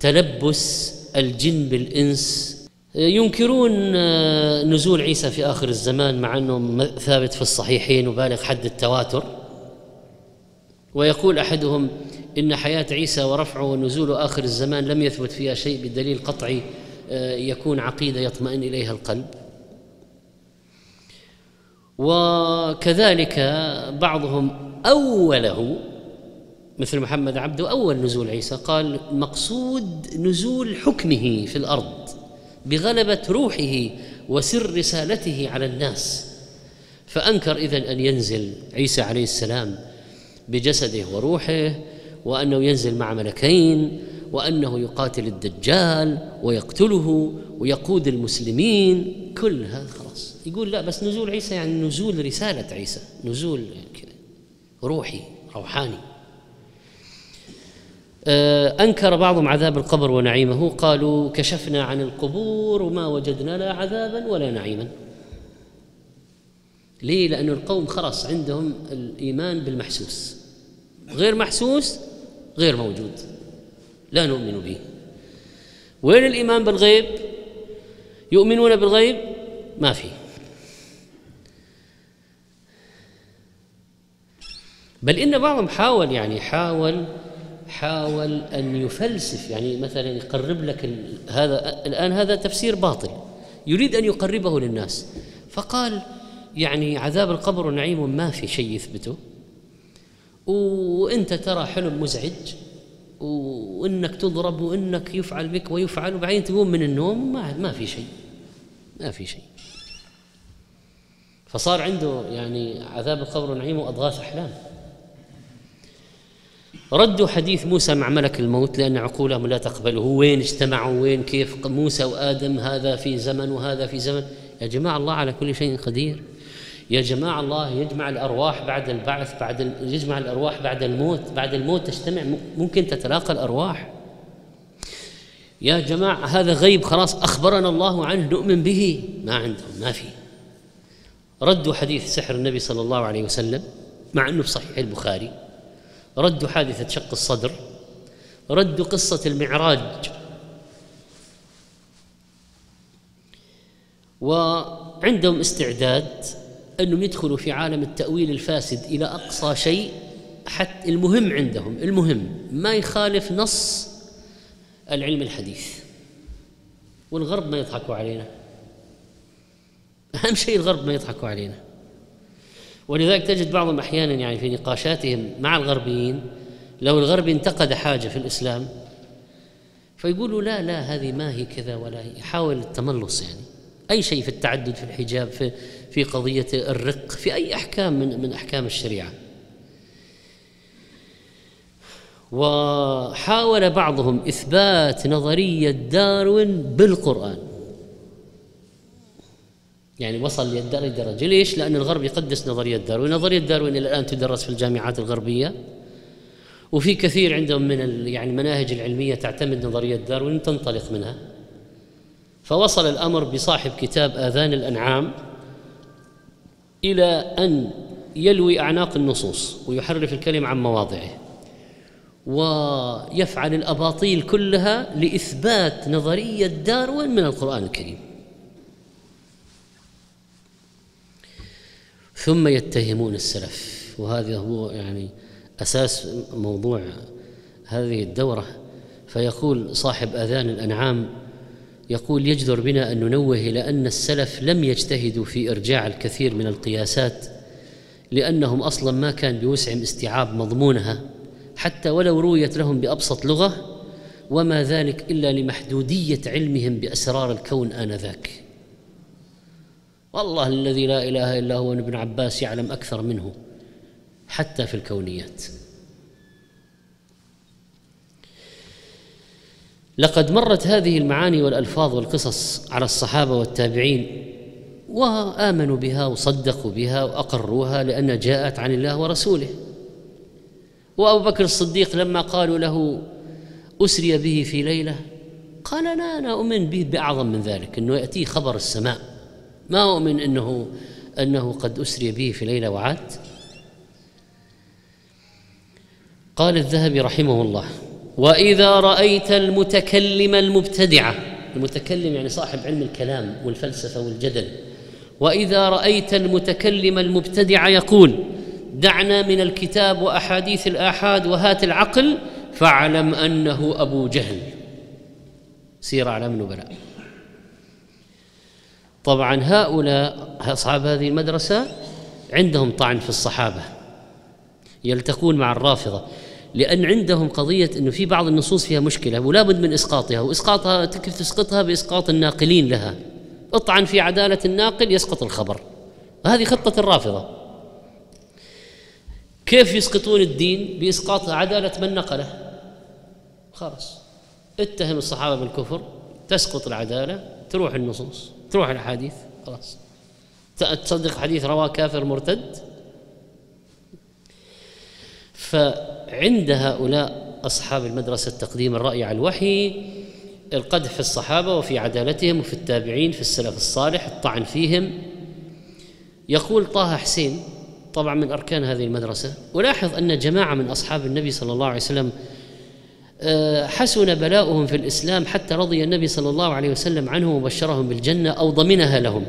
تلبس الجن بالإنس ينكرون نزول عيسى في آخر الزمان مع أنه ثابت في الصحيحين وبالغ حد التواتر. ويقول أحدهم إن حياة عيسى ورفعه ونزول آخر الزمان لم يثبت فيها شيء بدليل قطعي يكون عقيدة يطمئن إليها القلب. وكذلك بعضهم أوله مثل محمد عبده أول نزول عيسى قال مقصود نزول حكمه في الأرض. بغلبة روحه وسر رسالته على الناس. فأنكر إذن أن ينزل عيسى عليه السلام بجسده وروحه وأنه ينزل مع ملكين وأنه يقاتل الدجال ويقتله ويقود المسلمين. كل هذا خلاص. يقول لا بس نزول عيسى يعني نزول رسالة عيسى نزول روحي روحاني. أنكر بعضهم عذاب القبر ونعيمه. قالوا كشفنا عن القبور وما وجدنا لا عذابا ولا نعيما. ليه؟ لأن القوم خلاص عندهم الإيمان بالمحسوس. غير محسوس غير موجود. لا نؤمن به. وين الإيمان بالغيب؟ يؤمنون بالغيب؟ ما في. بل إن بعضهم حاول يعني حاول حاول أن يفلسف يعني مثلا يقرب لك هذا الآن هذا تفسير باطل يريد أن يقربه للناس. فقال يعني عذاب القبر ونعيم ما في شيء يثبته. وإنت ترى حلم مزعج وإنك تضرب وإنك يفعل بك ويفعل وبعدين تقوم من النوم ما ما في شيء ما في شيء. فصار عنده يعني عذاب القبر ونعيم وأضغاث أحلام. ردوا حديث موسى مع ملك الموت لأن عقولهم لا تقبله. وين اجتمعوا؟ وين كيف؟ موسى وآدم هذا في زمن وهذا في زمن. يا جماعة الله على كل شيء قدير. يا جماعة الله يجمع الأرواح بعد البعث بعد يجمع الأرواح بعد الموت. بعد الموت تجتمع. ممكن تتلاقى الأرواح. يا جماعة هذا غيب خلاص أخبرنا الله عنه نؤمن به. ما عندهم ما في. ردوا حديث سحر النبي صلى الله عليه وسلم مع أنه في صحيح البخاري. ردوا حادثة شق الصدر ردوا قصة المعراج. وعندهم استعداد أنهم يدخلوا في عالم التأويل الفاسد إلى أقصى شيء حتى المهم عندهم المهم ما يخالف نص العلم الحديث. والغرب ما يضحكوا علينا. أهم شيء الغرب ما يضحكوا علينا. ولذلك تجد بعضهم أحيانا يعني في نقاشاتهم مع الغربيين لو الغربي انتقد حاجة في الإسلام فيقولوا لا لا هذه ما هي كذا ولا هي يحاول التملص يعني. أي شيء في التعدد في الحجاب في في قضية الرق في أي أحكام من من أحكام الشريعة. وحاول بعضهم إثبات نظرية داروين بالقرآن. يعني وصل للدرجة ليش؟ لأن الغرب يقدس نظرية داروين. نظرية داروين إلى الآن تدرس في الجامعات الغربية. وفي كثير عندهم من يعني المناهج العلمية تعتمد نظرية داروين تنطلق منها. فوصل الأمر بصاحب كتاب آذان الأنعام إلى أن يلوي أعناق النصوص ويحرف الكلمة عن مواضعه ويفعل الأباطيل كلها لإثبات نظرية داروين من القرآن الكريم. ثم يتهمون السلف. وهذا هو يعني أساس موضوع هذه الدورة. فيقول صاحب آذان الأنعام يقول يجدر بنا أن ننوه إلى أن السلف لم يجتهدوا في إرجاع الكثير من القياسات لأنهم أصلا ما كان بوسعهم استيعاب مضمونها حتى ولو رويت لهم بأبسط لغة وما ذلك إلا لمحدودية علمهم بأسرار الكون آنذاك. والله الذي لا إله إلا هو ابن عباس يعلم أكثر منه حتى في الكونيات. لقد مرت هذه المعاني والألفاظ والقصص على الصحابة والتابعين وآمنوا بها وصدقوا بها وأقروها لأن جاءت عن الله ورسوله. وأبو بكر الصديق لما قالوا له أسري به في ليلة قال لا أنا أؤمن به بأعظم من ذلك إنه يأتيه خبر السماء. ما أؤمن إنه إنه قد أسري به في ليلة وعاد؟ قال الذهبي رحمه الله وإذا رأيت المتكلم المبتدعه المتكلم يعني صاحب علم الكلام والفلسفة والجدل وإذا رأيت المتكلم المبتدع يقول دعنا من الكتاب وأحاديث الآحاد وهات العقل فاعلم أنه أبو جهل. سير اعلام النبلاء طبعا هؤلاء أصحاب هذه المدرسة عندهم طعن في الصحابة يلتقون مع الرافضة لأن عندهم قضية أنه في بعض النصوص فيها مشكلة ولا بد من إسقاطها وإسقاطها كيف تسقطها بإسقاط الناقلين لها. اطعن في عدالة الناقل يسقط الخبر. هذه خطة الرافضة. كيف يسقطون الدين بإسقاط عدالة من نقله؟ خلاص. اتهم الصحابة بالكفر تسقط العدالة تروح النصوص. تروح الأحاديث خلاص. تصدق حديث رواه كافر مرتد؟ فعند هؤلاء أصحاب المدرسة تقديم الرأي على الوحي القدح في الصحابة وفي عدالتهم وفي التابعين في السلف الصالح الطعن فيهم. يقول طه حسين طبعا من أركان هذه المدرسة ولاحظ أن جماعة من أصحاب النبي صلى الله عليه وسلم حسن بلاؤهم في الإسلام حتى رضي النبي صلى الله عليه وسلم عنهم وبشرهم بالجنة أو ضمنها لهم.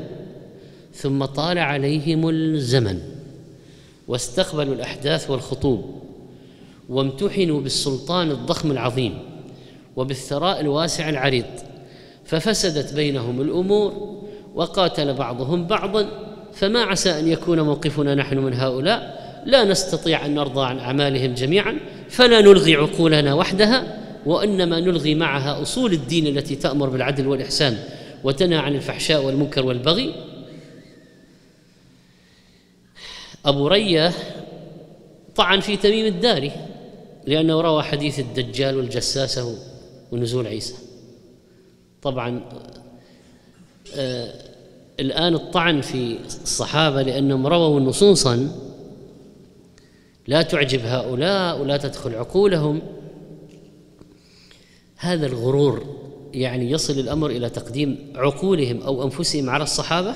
ثم طال عليهم الزمن واستقبلوا الأحداث والخطوب وامتحنوا بالسلطان الضخم العظيم وبالثراء الواسع العريض. ففسدت بينهم الأمور وقاتل بعضهم بعضا. فما عسى أن يكون موقفنا نحن من هؤلاء. لا نستطيع أن نرضى عن أعمالهم جميعا. فلا نلغي عقولنا وحدها وإنما نلغي معها أصول الدين التي تأمر بالعدل والإحسان وتنهى عن الفحشاء والمنكر والبغي. أبو رية طعن في تميم الداري لأنه روى حديث الدجال والجساسة ونزول عيسى. طبعا آه الآن الطعن في الصحابة لأنهم رووا نصوصا لا تعجب هؤلاء ولا تدخل عقولهم. هذا الغرور يعني يصل الأمر إلى تقديم عقولهم أو أنفسهم على الصحابة.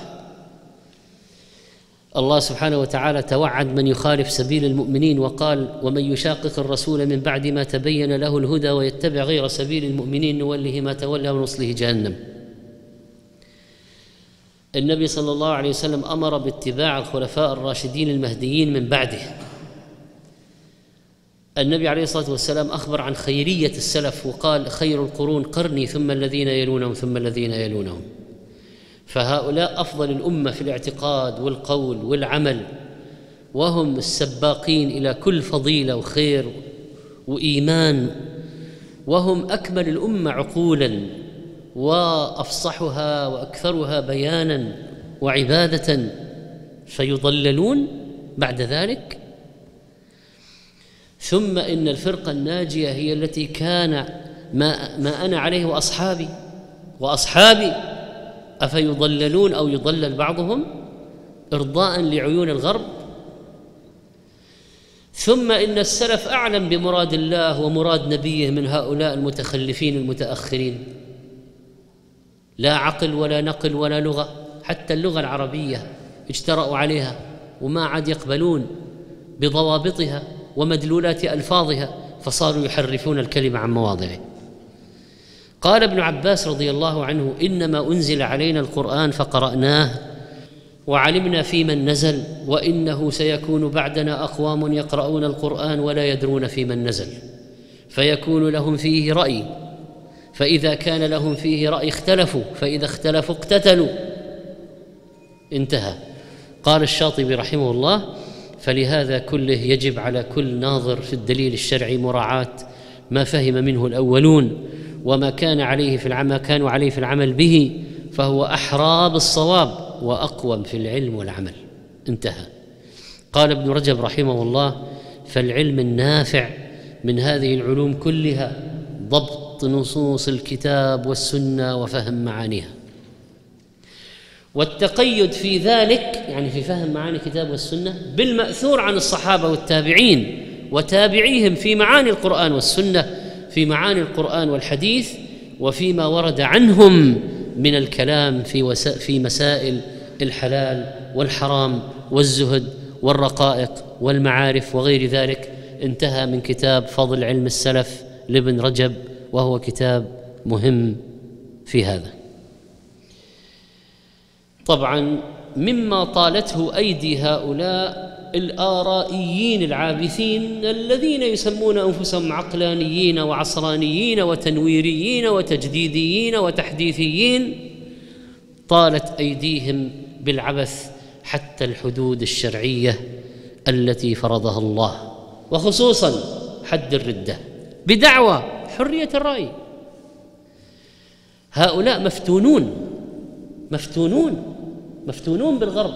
الله سبحانه وتعالى توعد من يخالف سبيل المؤمنين وقال ومن يشاقق الرسول من بعد ما تبين له الهدى ويتبع غير سبيل المؤمنين نوله ما تولى ونصله جهنم. النبي صلى الله عليه وسلم أمر باتباع الخلفاء الراشدين المهديين من بعده. النبي عليه الصلاة والسلام أخبر عن خيرية السلف وقال خير القرون قرني ثم الذين يلونهم ثم الذين يلونهم. فهؤلاء أفضل الأمة في الاعتقاد والقول والعمل وهم السباقين إلى كل فضيلة وخير وإيمان وهم أكمل الأمة عقولا وأفصحها وأكثرها بيانا وعبادة فيضللون بعد ذلك ثم إن الفرقة الناجية هي التي كان ما ما أنا عليه وأصحابي. وأصحابي أفيضللون أو يضلل بعضهم إرضاء لعيون الغرب. ثم إن السلف أعلم بمراد الله ومراد نبيه من هؤلاء المتخلفين المتأخرين. لا عقل ولا نقل ولا لغة حتى اللغة العربية اجترأوا عليها وما عاد يقبلون بضوابطها. ومدلولات ألفاظها فصاروا يحرفون الكلمة عن مواضعه. قال ابن عباس رضي الله عنه إنما أنزل علينا القرآن فقرأناه وعلمنا في من نزل وإنه سيكون بعدنا أقوام يقرؤون القرآن ولا يدرون في من نزل. فيكون لهم فيه رأي فإذا كان لهم فيه رأي اختلفوا فإذا اختلفوا اقتتلوا. انتهى. قال الشاطبي رحمه الله فلهذا كله يجب على كل ناظر في الدليل الشرعي مراعاة ما فهم منه الأولون وما كان عليه في العمل كانوا عليه في العمل به فهو احرى بالصواب وأقوم في العلم والعمل. انتهى. قال ابن رجب رحمه الله فالعلم النافع من هذه العلوم كلها ضبط نصوص الكتاب والسنة وفهم معانيها. والتقيد في ذلك يعني في فهم معاني الكتاب والسنة بالمأثور عن الصحابة والتابعين وتابعيهم في معاني القرآن والسنة في معاني القرآن والحديث وفيما ورد عنهم من الكلام في في مسائل الحلال والحرام والزهد والرقائق والمعارف وغير ذلك. انتهى من كتاب فضل علم السلف لابن رجب وهو كتاب مهم في هذا. طبعا مما طالته أيدي هؤلاء الآرائيين العابثين الذين يسمون أنفسهم عقلانيين وعصرانيين وتنويريين وتجديديين وتحديثيين طالت أيديهم بالعبث حتى الحدود الشرعية التي فرضها الله وخصوصا حد الردة بدعوى حرية الرأي. هؤلاء مفتونون مفتونون مفتونون بالغرب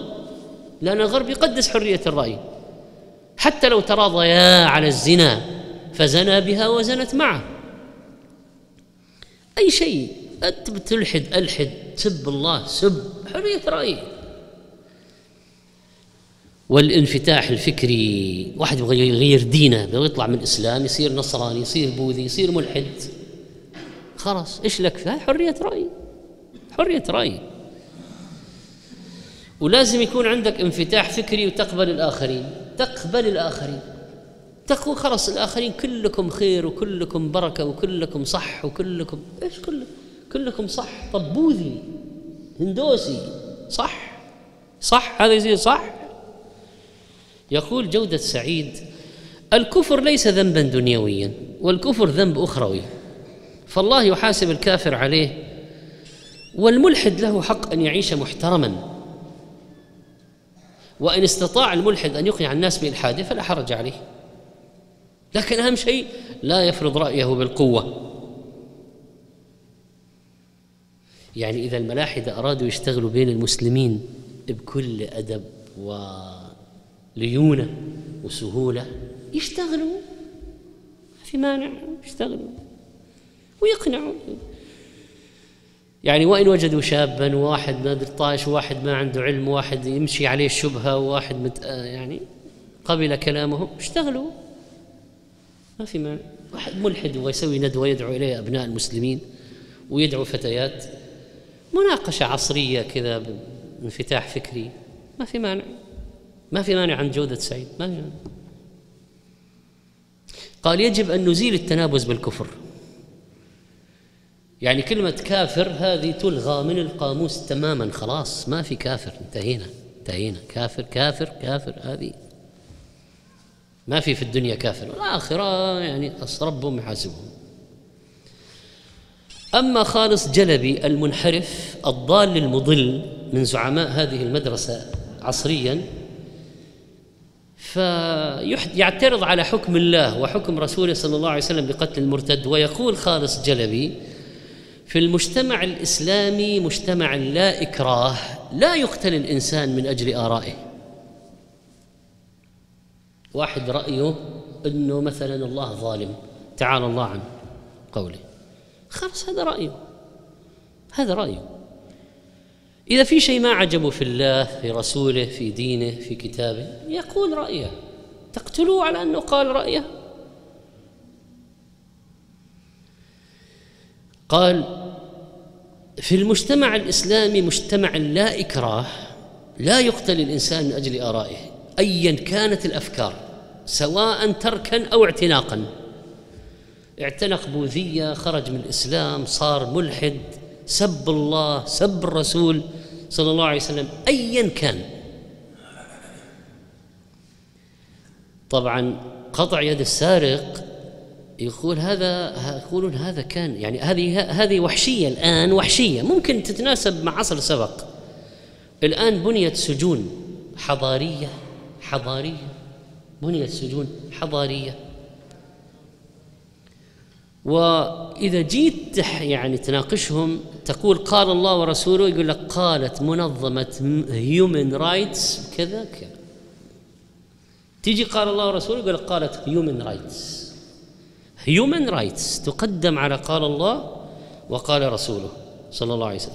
لأن الغرب يقدس حرية الرأي. حتى لو تراضيا على الزنا فزنى بها وزنت معه. أي شيء أنت بتلحد ألحد سب الله سب حرية رأي. والانفتاح الفكري واحد يبغى يغير دينه يبغى يطلع من الإسلام يصير نصراني يصير بوذي يصير ملحد. خلاص إيش لك؟ هاي حرية رأي. حرية رأي. ولازم يكون عندك انفتاح فكري وتقبل الآخرين. تقبل الآخرين. تقول خلاص الآخرين كلكم خير وكلكم بركة وكلكم صح وكلكم إيش كل كلكم صح. طب بوذي هندوسي صح؟ صح؟ هذا يصير صح؟ يقول جودة سعيد الكفر ليس ذنبا دنيويا والكفر ذنب أخروي. فالله يحاسب الكافر عليه والملحد له حق أن يعيش محترما. وإن استطاع الملحد أن يقنع الناس بإلحاده فلا حرج عليه. لكن أهم شيء لا يفرض رأيه بالقوة. يعني إذا الملاحدة أرادوا يشتغلوا بين المسلمين بكل أدب وليونة وسهولة يشتغلوا. في مانع يشتغلوا ويقنعوا. يعني وإن وجدوا شابا وواحد ما طايش وواحد ما عنده علم وواحد يمشي عليه الشبهة وواحد مت يعني قبل كلامهم اشتغلوا. ما في مانع. واحد ملحد ويسوي ندوة يدعو إليها أبناء المسلمين ويدعو فتيات. مناقشة عصرية كذا بانفتاح فكري. ما في مانع. ما في مانع عن جودة سعيد. ما في مانع. قال يجب أن نزيل التنابز بالكفر. يعني كلمة كافر هذه تلغى من القاموس تماما خلاص ما في كافر. انتهينا انتهينا. كافر كافر كافر هذه ما في في الدنيا كافر. الآخرة يعني ربهم يحاسبهم. أما خالص جلبي المنحرف الضال المضل من زعماء هذه المدرسة عصريا فيعترض على حكم الله وحكم رسوله صلى الله عليه وسلم بقتل المرتد ويقول خالص جلبي في المجتمع الإسلامي مجتمع لا إكراه لا يقتل الإنسان من أجل آرائه. واحد رأيه إنه مثلا الله ظالم تعالى الله عن قوله. خلاص هذا رأيه. هذا رأيه. إذا في شيء ما عجبه في الله في رسوله في دينه في كتابه يقول رأيه. تقتلوه على أنه قال رأيه. قال في المجتمع الإسلامي مجتمع لا إكراه لا يقتل الإنسان من أجل آرائه ايا كانت الأفكار سواء تركا أو اعتناقا. اعتنق بوذية خرج من الإسلام صار ملحد سب الله سب الرسول صلى الله عليه وسلم ايا كان. طبعا قطع يد السارق يقول هذا يقولون هذا كان يعني هذه هذه وحشية الآن وحشية. ممكن تتناسب مع عصر سبق الآن بنيت سجون حضارية حضارية. بنيت سجون حضارية. وإذا جيت يعني تناقشهم تقول قال الله ورسوله يقول لك قالت منظمة Human Rights كذا كذا. تيجي قال الله ورسوله يقول لك قالت Human Rights Human Rights تقدم على قال الله وقال رسوله صلى الله عليه وسلم.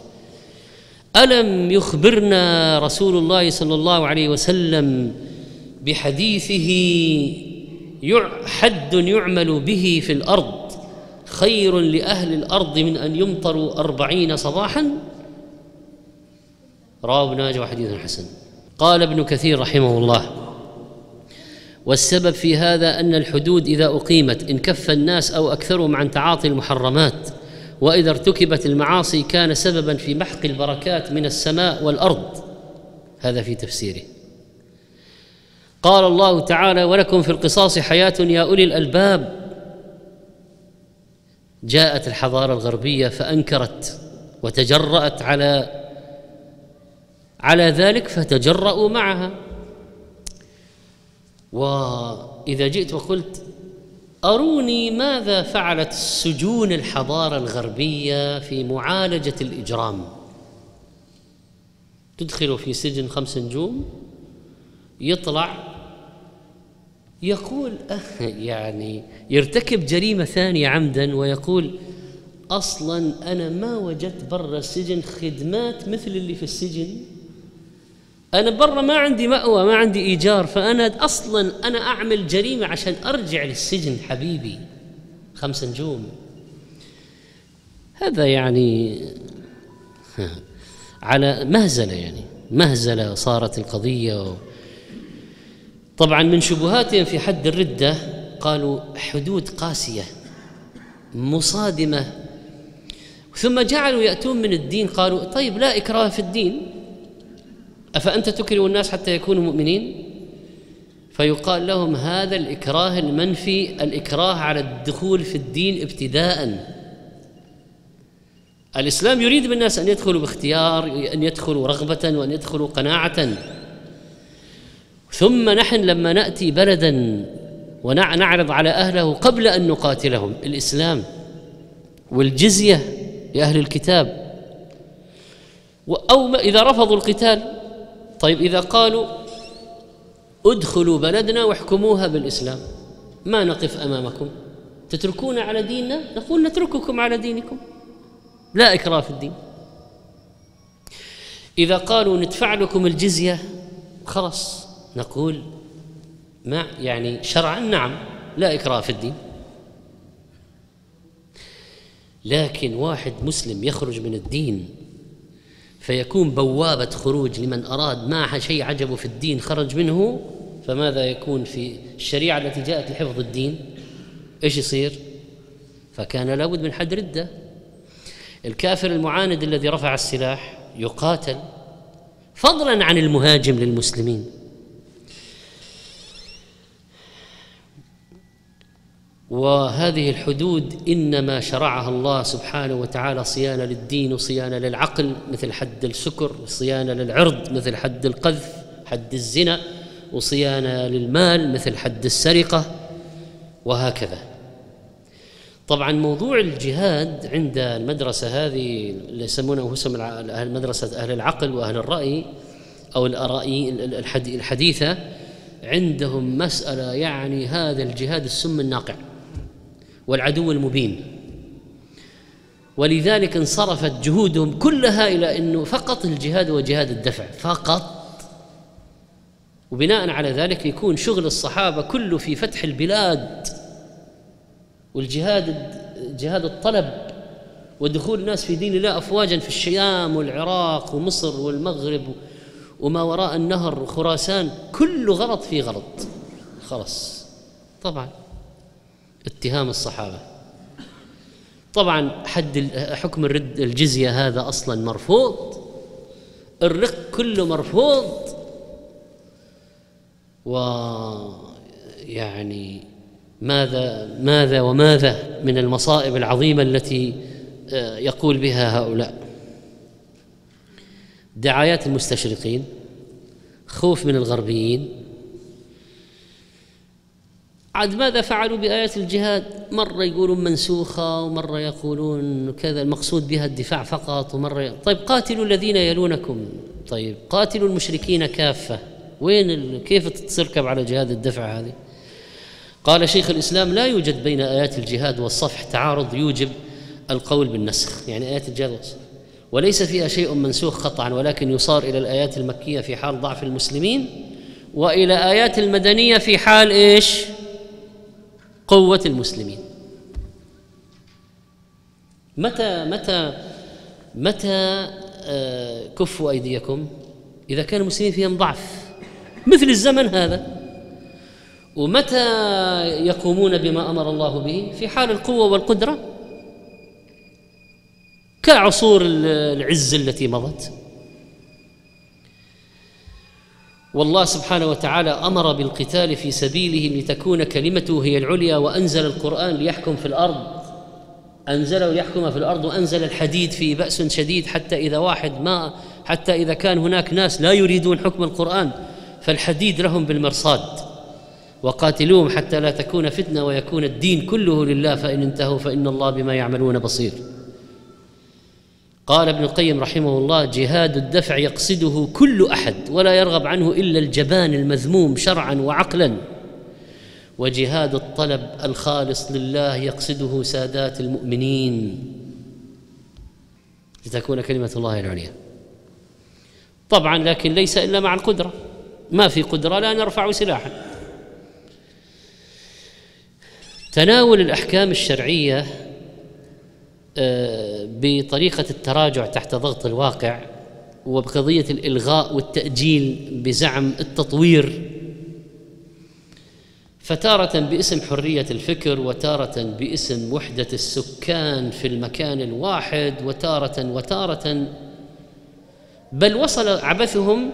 ألم يخبرنا رسول الله صلى الله عليه وسلم بحديثه حد يعمل به في الأرض خير لأهل الأرض من أن يمطروا أربعين صباحا؟ رواه ابن ماجه وحديث حسن. قال ابن كثير رحمه الله والسبب في هذا أن الحدود إذا أقيمت إن كف الناس أو أكثرهم عن تعاطي المحرمات وإذا ارتكبت المعاصي كان سببا في محق البركات من السماء والأرض. هذا في تفسيره. قال الله تعالى ولكم في القصاص حياة يا أولي الألباب. جاءت الحضارة الغربية فأنكرت وتجرأت على على ذلك فتجرأوا معها. وإذا جئت وقلت أروني ماذا فعلت سجون الحضارة الغربية في معالجة الإجرام؟ تدخله في سجن خمس نجوم يطلع يقول يعني يرتكب جريمة ثانية عمدا ويقول أصلا أنا ما وجدت برا السجن خدمات مثل اللي في السجن. أنا برا ما عندي مأوى ما عندي إيجار فأنا أصلا أنا أعمل جريمة عشان أرجع للسجن حبيبي. خمس نجوم. هذا يعني على مهزلة يعني. مهزلة صارت القضية طبعا من شبهاتهم في حد الردة قالوا حدود قاسية مصادمة. ثم جعلوا يأتون من الدين قالوا طيب لا إكراه في الدين. أفأنت تكره الناس حتى يكونوا مؤمنين؟ فيقال لهم هذا الإكراه المنفي الإكراه على الدخول في الدين ابتداء. الإسلام يريد بالناس أن يدخلوا باختيار أن يدخلوا رغبة وأن يدخلوا قناعة. ثم نحن لما نأتي بلدا ونعرض على أهله قبل أن نقاتلهم الإسلام والجزية لأهل الكتاب. أو إذا رفضوا القتال طيب إذا قالوا ادخلوا بلدنا واحكموها بالإسلام ما نقف أمامكم؟ تتركون على ديننا؟ نقول نترككم على دينكم. لا إكراه في الدين. إذا قالوا ندفع لكم الجزية خلاص نقول ما يعني شرعا نعم لا إكراه في الدين. لكن واحد مسلم يخرج من الدين فيكون بوابة خروج لمن أراد ما شيء عجبه في الدين خرج منه فماذا يكون في الشريعة التي جاءت لحفظ الدين؟ إيش يصير؟ فكان لابد من حد ردة. الكافر المعاند الذي رفع السلاح يقاتل فضلا عن المهاجم للمسلمين. وهذه الحدود إنما شرعها الله سبحانه وتعالى صيانة للدين وصيانة للعقل مثل حد السكر وصيانه للعرض مثل حد القذف حد الزنا وصيانة للمال مثل حد السرقة وهكذا. طبعا موضوع الجهاد عند المدرسة هذه اللي يسمونها أهل مدرسة أهل العقل وأهل الرأي أو الاراء الحديثة عندهم مسألة يعني هذا الجهاد السم الناقع. والعدو المبين. ولذلك انصرفت جهودهم كلها إلى إنه فقط الجهاد وجهاد الدفع فقط. وبناء على ذلك يكون شغل الصحابة كله في فتح البلاد والجهاد جهاد الطلب ودخول الناس في دين الله افواجا في الشيام والعراق ومصر والمغرب وما وراء النهر وخراسان كله غلط في غلط خلاص. طبعا. اتهام الصحابة. طبعا حد حكم الرد الجزية هذا أصلا مرفوض. الرق كله مرفوض. و يعني ماذا ماذا وماذا من المصائب العظيمة التي آه، يقول بها هؤلاء؟ دعايات المستشرقين خوف من الغربيين عاد ماذا فعلوا بآيات الجهاد؟ مرة يقولون منسوخة ومرة يقولون كذا المقصود بها الدفاع فقط ومرة ي... طيب قاتلوا الذين يلونكم. طيب قاتلوا المشركين كافة. وين ال... كيف تركب على جهاد الدفع هذه؟ قال شيخ الإسلام لا يوجد بين آيات الجهاد والصفح تعارض يوجب القول بالنسخ يعني آيات الجهاد والصفح. وليس فيها شيء منسوخ قطعا ولكن يصار إلى الآيات المكية في حال ضعف المسلمين وإلى آيات المدنية في حال إيش؟ قوة المسلمين. متى متى متى آه، كفوا أيديكم؟ إذا كان المسلمين فيهم ضعف. مثل الزمن هذا. ومتى يقومون بما أمر الله به؟ في حال القوة والقدرة. كعصور العز التي مضت. والله سبحانه وتعالى أمر بالقتال في سبيله لتكون كلمته هي العليا وأنزل القرآن ليحكم في الأرض. انزله ليحكم في الأرض وأنزل الحديد فيه بأس شديد حتى إذا واحد ما حتى إذا كان هناك ناس لا يريدون حكم القرآن فالحديد لهم بالمرصاد. وقاتلوهم حتى لا تكون فتنة ويكون الدين كله لله فإن انتهوا فإن الله بما يعملون بصير. قال ابن القيم رحمه الله جهاد الدفع يقصده كل أحد ولا يرغب عنه إلا الجبان المذموم شرعا وعقلا. وجهاد الطلب الخالص لله يقصده سادات المؤمنين. لتكون كلمة الله العليا. طبعا لكن ليس إلا مع القدرة. ما في قدرة لا نرفع سلاحا. تناول الأحكام الشرعية بطريقة التراجع تحت ضغط الواقع وبقضية الإلغاء والتأجيل بزعم التطوير. فتارة باسم حرية الفكر وتارة باسم وحدة السكان في المكان الواحد وتارة وتارة بل وصل عبثهم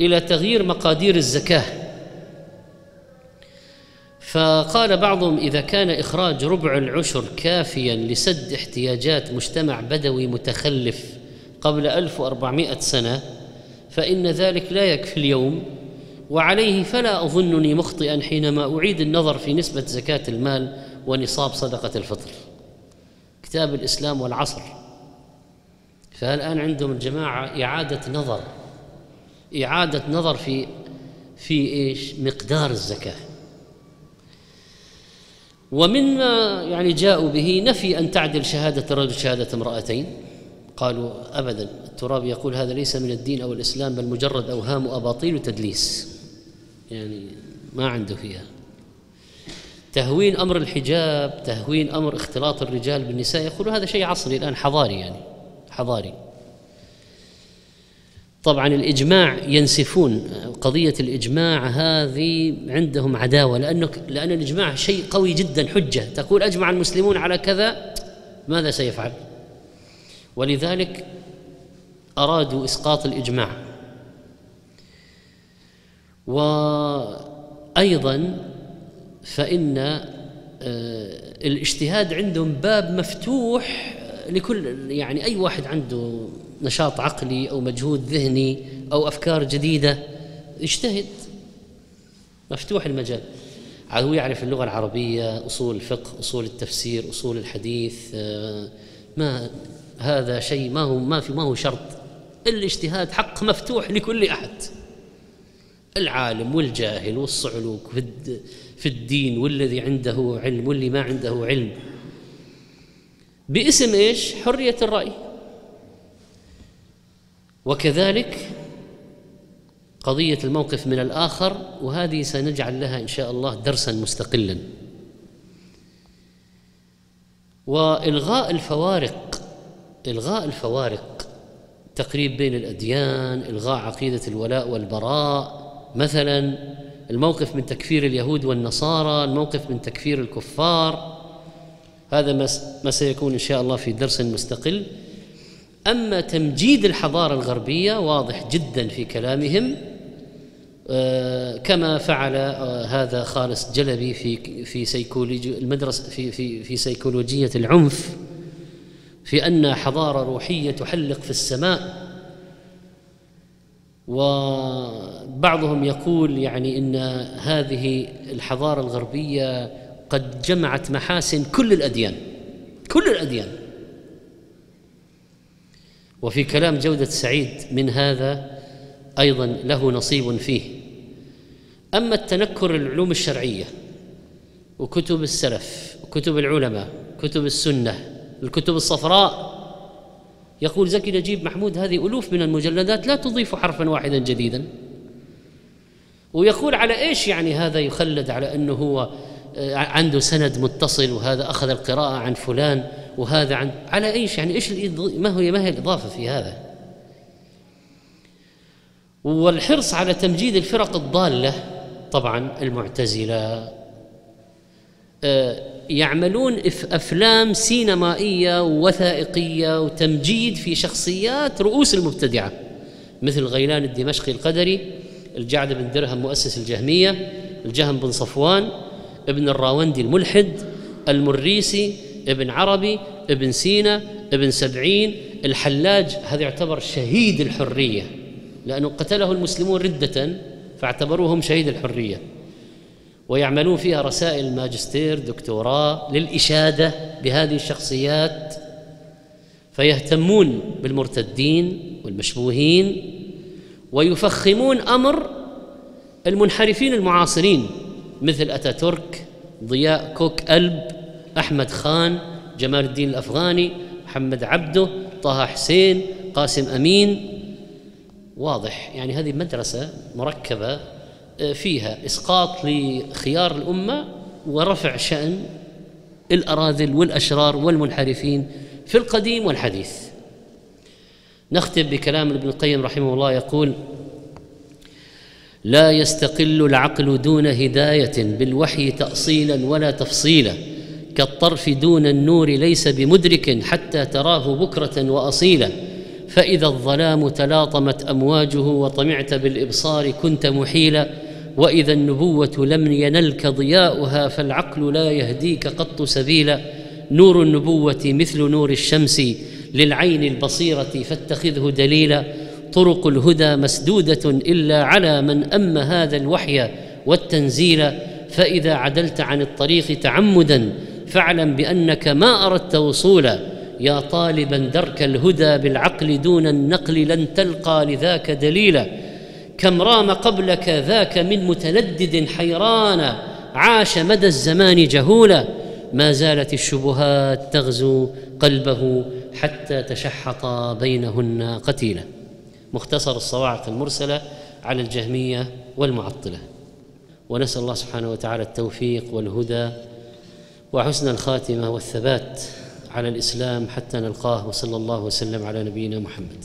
إلى تغيير مقادير الزكاة. فقال بعضهم إذا كان إخراج ربع العشر كافيا لسد احتياجات مجتمع بدوي متخلف قبل 1400 سنة فإن ذلك لا يكفي اليوم. وعليه فلا أظنني مخطئا حينما أعيد النظر في نسبة زكاة المال ونصاب صدقة الفطر. كتاب الإسلام والعصر. فالآن عندهم الجماعة إعادة نظر. إعادة نظر في في إيش؟ مقدار الزكاة. ومما يعني جاءوا به نفي أن تعدل شهادة الرجل شهادة امرأتين. قالوا أبدا التراب يقول هذا ليس من الدين أو الإسلام بل مجرد أوهام وأباطيل وتدليس. يعني ما عنده فيها. تهوين أمر الحجاب تهوين أمر اختلاط الرجال بالنساء يقولوا هذا شيء عصري الآن حضاري يعني حضاري. طبعا الإجماع ينسفون قضية الإجماع هذه عندهم عداوة لأنه لأن الإجماع شيء قوي جدا حجة تقول أجمع المسلمون على كذا ماذا سيفعل؟ ولذلك أرادوا إسقاط الإجماع. وأيضا فإن آه، الاجتهاد عندهم باب مفتوح لكل يعني أي واحد عنده نشاط عقلي أو مجهود ذهني أو أفكار جديدة اجتهد. مفتوح المجال. هو يعرف اللغة العربية أصول الفقه أصول التفسير أصول الحديث آه، ما هذا شيء ما هو ما في ما هو شرط. الاجتهاد حق مفتوح لكل أحد. العالم والجاهل والصعلوك في الدين والذي عنده علم واللي ما عنده علم. باسم إيش؟ حرية الرأي. وكذلك قضية الموقف من الآخر وهذه سنجعل لها إن شاء الله درسا مستقلا. وإلغاء الفوارق إلغاء الفوارق تقريب بين الأديان إلغاء عقيدة الولاء والبراء. مثلا الموقف من تكفير اليهود والنصارى الموقف من تكفير الكفار. هذا ما سيكون إن شاء الله في درس مستقل. أما تمجيد الحضارة الغربية واضح جدا في كلامهم آه، كما فعل آه، هذا خالص جلبي في في سيكولوجي المدرسة في في في سيكولوجية العنف في أن حضارة روحية تحلق في السماء. وبعضهم يقول يعني إن هذه الحضارة الغربية قد جمعت محاسن كل الأديان كل الأديان. وفي كلام جودة سعيد من هذا أيضا له نصيب فيه. أما التنكر العلوم الشرعية وكتب السلف وكتب العلماء كتب السنة الكتب الصفراء يقول زكي نجيب محمود هذه ألوف من المجلدات لا تضيف حرفا واحدا جديدا. ويقول على إيش يعني هذا يخلد على أنه هو عنده سند متصل وهذا أخذ القراءة عن فلان؟ وهذا عن على إيش يعني؟ إيش ما هي ما هي الإضافة في هذا؟ والحرص على تمجيد الفرق الضالة طبعا المعتزلة آه، يعملون أفلام سينمائية ووثائقية وتمجيد في شخصيات رؤوس المبتدعة مثل غيلان الدمشقي القدري الجعد بن درهم مؤسس الجهمية الجهم بن صفوان ابن الراوندي الملحد المريسي ابن عربي ابن سينا ابن سبعين. الحلاج هذا يعتبر شهيد الحرية لأنه قتله المسلمون ردة فاعتبروهم شهيد الحرية. ويعملون فيها رسائل ماجستير دكتوراه للإشادة بهذه الشخصيات. فيهتمون بالمرتدين والمشبوهين ويفخمون أمر المنحرفين المعاصرين مثل أتاتورك ضياء كوك ألب أحمد خان جمال الدين الأفغاني محمد عبده طه حسين قاسم أمين. واضح يعني هذه مدرسة مركبة فيها إسقاط لخيار الأمة ورفع شأن الأراذل والأشرار والمنحرفين في القديم والحديث. نختم بكلام ابن القيم رحمه الله يقول لا يستقل العقل دون هداية بالوحي تاصيلا ولا تفصيلا كالطرف دون النور ليس بمدرك حتى تراه بكرة وأصيلا. فإذا الظلام تلاطمت أمواجه وطمعت بالإبصار كنت محيلا. وإذا النبوة لم ينلك ضياؤها فالعقل لا يهديك قط سبيلا. نور النبوة مثل نور الشمس للعين البصيرة فاتخذه دليلا. طرق الهدى مسدودة إلا على من أم هذا الوحي والتنزيل فإذا عدلت عن الطريق تعمدا فاعلم بأنك ما أردت وصولا. يا طالبا درك الهدى بالعقل دون النقل لن تلقى لذاك دليلا. كم رام قبلك ذاك من متلدد حيران. عاش مدى الزمان جهولا. ما زالت الشبهات تغزو قلبه حتى تشحط بينهن قتيلا. مختصر الصواعق المرسلة على الجهمية والمعطلة. ونسأل الله سبحانه وتعالى التوفيق والهدى وحسن الخاتمة والثبات على الإسلام حتى نلقاه وصلى الله وسلم على نبينا محمد.